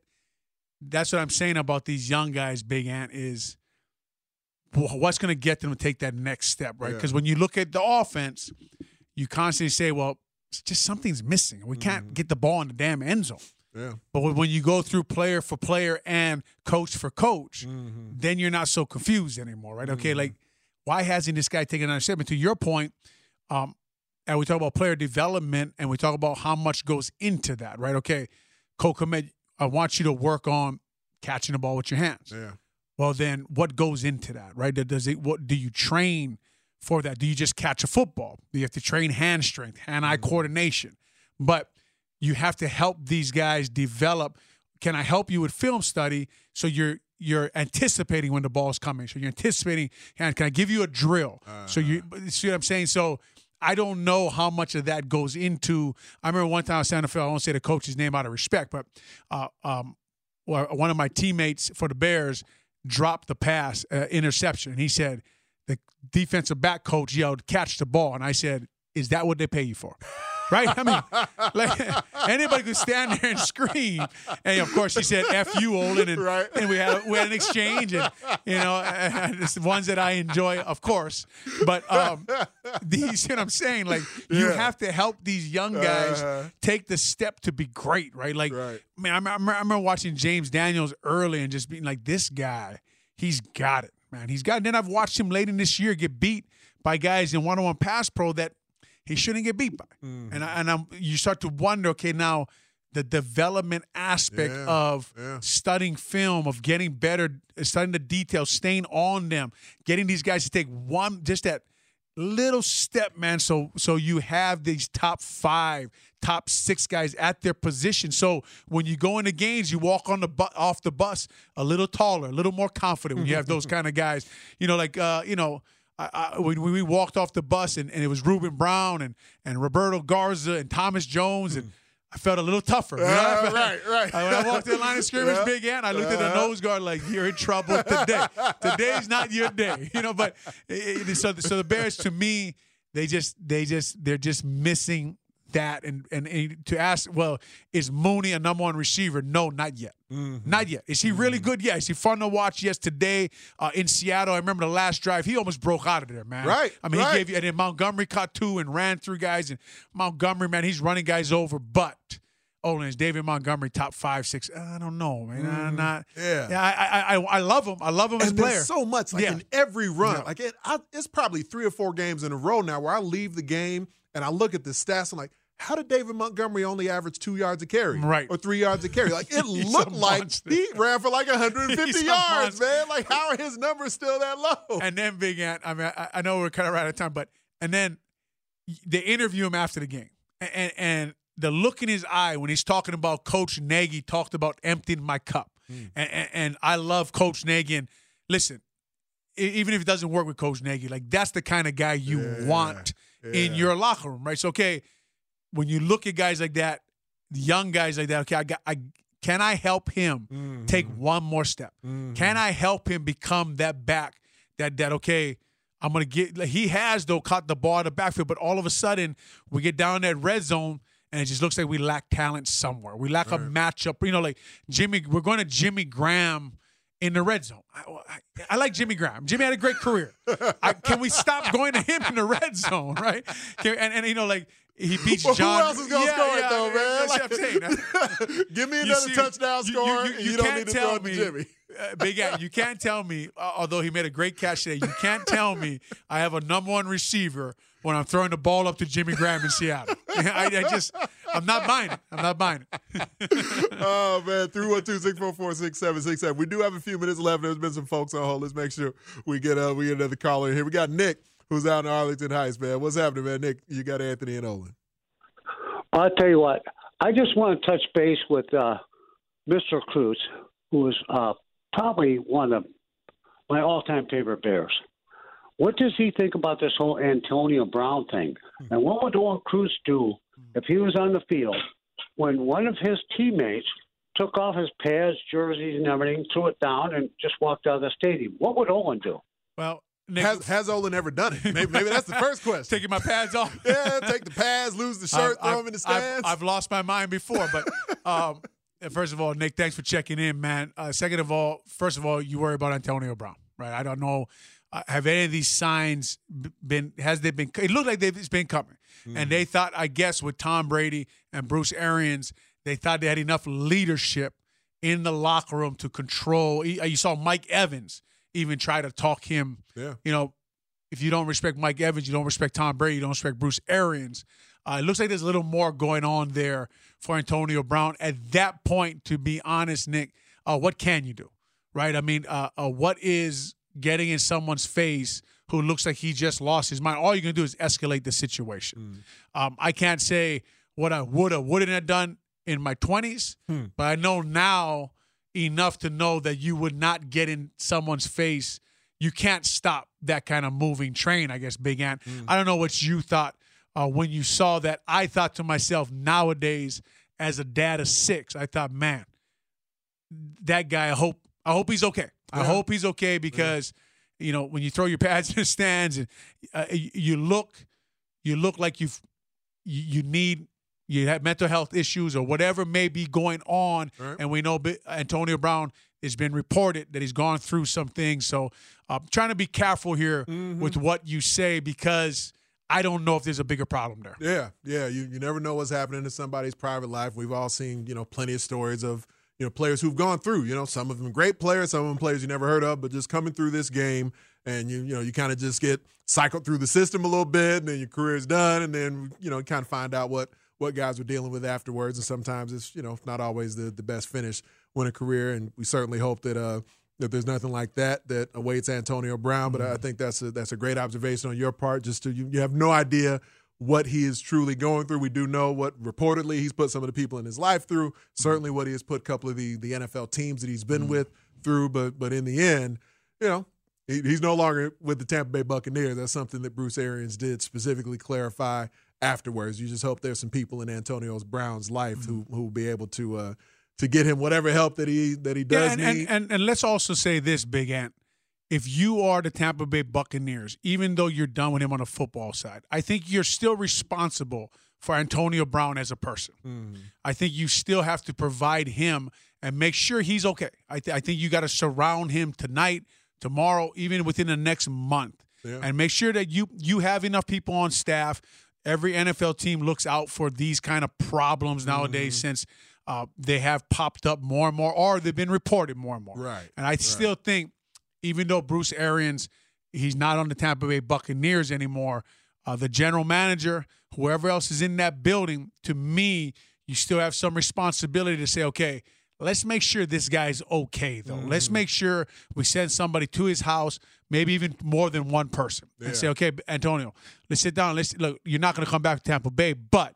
That's what I'm saying about these young guys. Big Ant is what's going to get them to take that next step, right? Yeah. Because when you look at the offense, you constantly say, "Well, just something's missing. We can't get the ball in the damn end zone." yeah. But when- you go through player for player and coach for coach, Mm-hmm. then you're not so confused anymore, right? Okay, like why hasn't this guy taken another step? And to your point, um, and we talk about player development and we talk about how much goes into that, right? Okay, Cole Kmet, I want you to work on catching the ball with your hands. Yeah. Well, then what goes into that, right? That does it? What do you train for that? Do you just catch a football? Do you have to train hand strength, hand-eye coordination? But you have to help these guys develop. Can I help you with film study so you're you're anticipating when the ball's coming? So you're anticipating. And can I give you a drill? So you see what I'm saying? So I don't know how much of that goes into. I remember one time I was Santa Fe. I won't say the coach's name out of respect, but uh, um, one of my teammates for the Bears dropped the pass uh, interception. He said, the defensive back coach yelled, catch the ball. And I said, is that what they pay you for? Right? I mean, like anybody could stand there and scream. And of course, he said, F you, Olin. And, Right. and we had, we had an exchange. And, you know, it's the ones that I enjoy, of course. But um, these, you know what I'm saying? Like, you have to help these young guys Uh-huh. take the step to be great, right? Like, Right. man, I remember, I remember watching James Daniels early and just being like, this guy, he's got it, man. He's got. And then I've watched him late in this year get beat by guys in one on one pass pro that he shouldn't get beat by. Mm-hmm. And, I, and I'm, you start to wonder, okay, now the development aspect Yeah, of yeah. studying film, of getting better, studying the details, staying on them, getting these guys to take one, just that little step, man. So so you have these top five, top six guys at their position. So when you go into games, you walk on the bu- off the bus a little taller, a little more confident. When you have those kind of guys, you know, like uh, you know. I, I, when we walked off the bus and, and it was Ruben Brown and, and Roberto Garza and Thomas Jones and I felt a little tougher. you know? I Ah, right, right. when I walked in line of scrimmage, Yeah. Big Ant, I looked at the Uh-huh. nose guard like, "You're in trouble today. Today's not your day." You know, but it, it- so so the Bears to me, they just they just they're just missing that. And and, and to ask, well, is Mooney a number one receiver? No, not yet. Mm-hmm. Not yet. Is he really good? Yeah. Is he fun to watch? Yes. Today uh, in Seattle, I remember the last drive, he almost broke out of there, man. Right, I mean, right. he gave you, and then Montgomery caught two and ran through guys. And Montgomery, man, he's running guys over. But, oh, and is David Montgomery top five, six? I don't know, man. I'm not. Yeah. Yeah, I, I, I, I love him. I love him as a player. so much like Yeah. in every run. Yeah. Like it, I, it's probably three or four games in a row now where I leave the game and I look at the stats. I'm like, how did David Montgomery only average two yards a carry, Right. or three yards a carry? Like it looked like monster. he ran for like 150 yards, man. Like how are his numbers still that low? And then Big Ant, I mean, I, I know we're kind of right out of time, but and then they interview him after the game, and, and and the look in his eye when he's talking about Coach Nagy talked about emptying my cup, Hmm. and, and and I love Coach Nagy. And listen, even if it doesn't work with Coach Nagy, like that's the kind of guy you Yeah, want in your locker room, right? So okay, when you look at guys like that, young guys like that, okay, I got I. Can I help him Mm-hmm. take one more step? Can I help him become that back that that okay? I'm gonna get. Like, he has though caught the ball in the backfield, but all of a sudden we get down that red zone and it just looks like we lack talent somewhere. We lack a matchup. You know, like Jimmy. We're going to Jimmy Graham in the red zone. I, I, I like Jimmy Graham. Jimmy had a great career. I, can we stop going to him in the red zone, right? Can, and and you know like. He beats Well, John. who else is gonna Yeah, score it though, yeah, man? saying. Give me another see, touchdown you- score, you- you you don't can't need to tell throw me- to Jimmy. uh, Big Ant, you can't tell me, uh, although he made a great catch today, you can't tell me I have a number one receiver when I'm throwing the ball up to Jimmy Graham in Seattle. I, I just, I'm not buying it. I'm not buying it. oh man, three one two six four four six seven six seven. We do have a few minutes left. There's been some folks on hold. Let's make sure we get uh we get another caller in here. We got Nick who's out in Arlington Heights, man. What's happening, man? Nick, you got Anthony and Olin. I'll tell you what. I just want to touch base with uh, Mr. Kreutz, who is uh, probably one of my all-time favorite Bears. What does he think about this whole Antonio Brown thing? And what would Olin Kreutz do if he was on the field when one of his teammates took off his pads, jerseys, and everything, threw it down, and just walked out of the stadium? What would Olin do? Well, has, has Olin ever done it? Maybe, maybe that's the first question. Taking my pads off. yeah, take the pads, lose the shirt, I've, throw I've, them in the stands. I've, I've, lost my mind before, but um, first of all, Nick, thanks for checking in, man. Uh, second of all, first of all, you worry about Antonio Brown, right? I don't know. Uh, have any of these signs been? Has they been? It looked like they've it's been coming, mm. and they thought, I guess, with Tom Brady and Bruce Arians, they thought they had enough leadership in the locker room to control. You saw Mike Evans even try to talk him. Yeah. You know, if you don't respect Mike Evans, you don't respect Tom Brady, you don't respect Bruce Arians. Uh, it looks like there's a little more going on there for Antonio Brown. At that point, to be honest, Nick, uh, what can you do? Right? I mean, uh, uh what is getting in someone's face who looks like he just lost his mind? All you can do is escalate the situation. Mm. Um, I can't say what I would have, wouldn't have done in my 20s, hmm. but I know now enough to know that you would not get in someone's face. You can't stop that kind of moving train, I guess, Big Ant. Mm. I don't know what you thought uh, when you saw that. I thought to myself, nowadays, as a dad of six, I thought, man, that guy, I hope, I hope he's okay. Yeah. I hope he's okay because, yeah. You know, when you throw your pads in the stands and uh, you look, you look like you've, you need you have mental health issues or whatever may be going on. Right. And we know Antonio Brown has been reported that he's gone through some things. So I'm trying to be careful here mm-hmm. with what you say because I don't know if there's a bigger problem there. Yeah, yeah. You, you never know what's happening in somebody's private life. We've all seen, you know, plenty of stories of, you know, players who've gone through, you know, some of them great players, some of them players you never heard of, but just coming through this game and you, you know, you kind of just get cycled through the system a little bit and then your career's done and then, you know, kind of find out what – what guys were dealing with afterwards. And sometimes it's you know not always the the best finish when a career. And we certainly hope that uh that there's nothing like that that awaits Antonio Brown. But mm-hmm. I think that's a that's a great observation on your part. Just to you, you have no idea what he is truly going through. We do know what reportedly he's put some of the people in his life through. Certainly what he has put a couple of the the NFL teams that he's been mm-hmm. with through. But but in the end, you know, he's no longer with the Tampa Bay Buccaneers. That's something that Bruce Arians did specifically clarify afterwards. You just hope there's some people in Antonio Brown's life who who will be able to uh, to get him whatever help that he that he does yeah, and, need. And, and, and let's also say this, Big Ant. If you are the Tampa Bay Buccaneers, even though you're done with him on the football side, I think you're still responsible for Antonio Brown as a person. Mm. I think you still have to provide him and make sure he's okay. I, th- I think you got to surround him tonight, tomorrow, even within the next month, yeah. and make sure that you you have enough people on staff every NFL team looks out for these kind of problems nowadays mm-hmm. since uh, they have popped up more and more, or they've been reported more and more. Right. And I right. still think, even though Bruce Arians, he's not on the Tampa Bay Buccaneers anymore, uh, the general manager, whoever else is in that building, to me, you still have some responsibility to say, okay, let's make sure this guy's okay though. Mm-hmm. Let's make sure we send somebody to his house, maybe even more than one person, yeah. and say, okay, Antonio, let's sit down. Let's look. You're not going to come back to Tampa Bay, but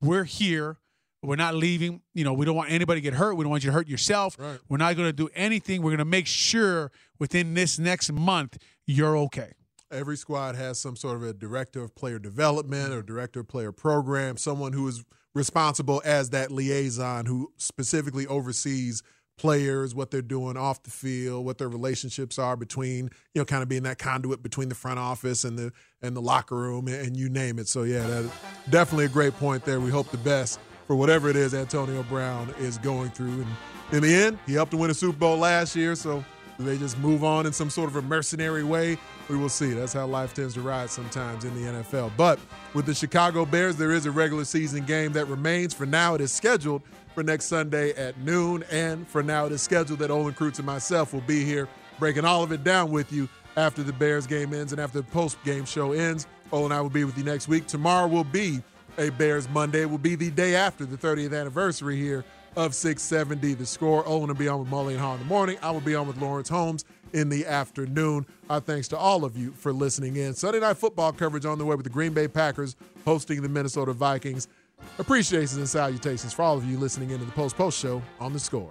we're here. We're not leaving. You know, we don't want anybody to get hurt. We don't want you to hurt yourself. Right. We're not going to do anything. We're going to make sure within this next month you're okay. Every squad has some sort of a director of player development or director of player program, someone who is responsible as that liaison who specifically oversees players, what they're doing off the field, what their relationships are between, you know, kind of being that conduit between the front office and the and the locker room and you name it. So yeah, that definitely a great point there. We hope the best for whatever it is Antonio Brown is going through. And in the end, he helped to win a Super Bowl last year, so they just move on in some sort of a mercenary way? We will see. That's how life tends to ride sometimes in the NFL. But with the Chicago Bears, there is a regular season game that remains. For now, it is scheduled for next Sunday at noon. And for now, it is scheduled that Olin Kreutz and myself will be here breaking all of it down with you after the Bears game ends and after the post game show ends. Olin and I will be with you next week. Tomorrow will be a Bears Monday. It will be the day after the 30th anniversary here of 670 The Score. Oh, Olin will be on with Mully and Haugh in the morning. I will be on with Lawrence Holmes in the afternoon. Our thanks to all of you for listening in. Sunday night football coverage on the way with the Green Bay Packers hosting the Minnesota Vikings. Appreciations and salutations for all of you listening in to the Post Post Show on The Score.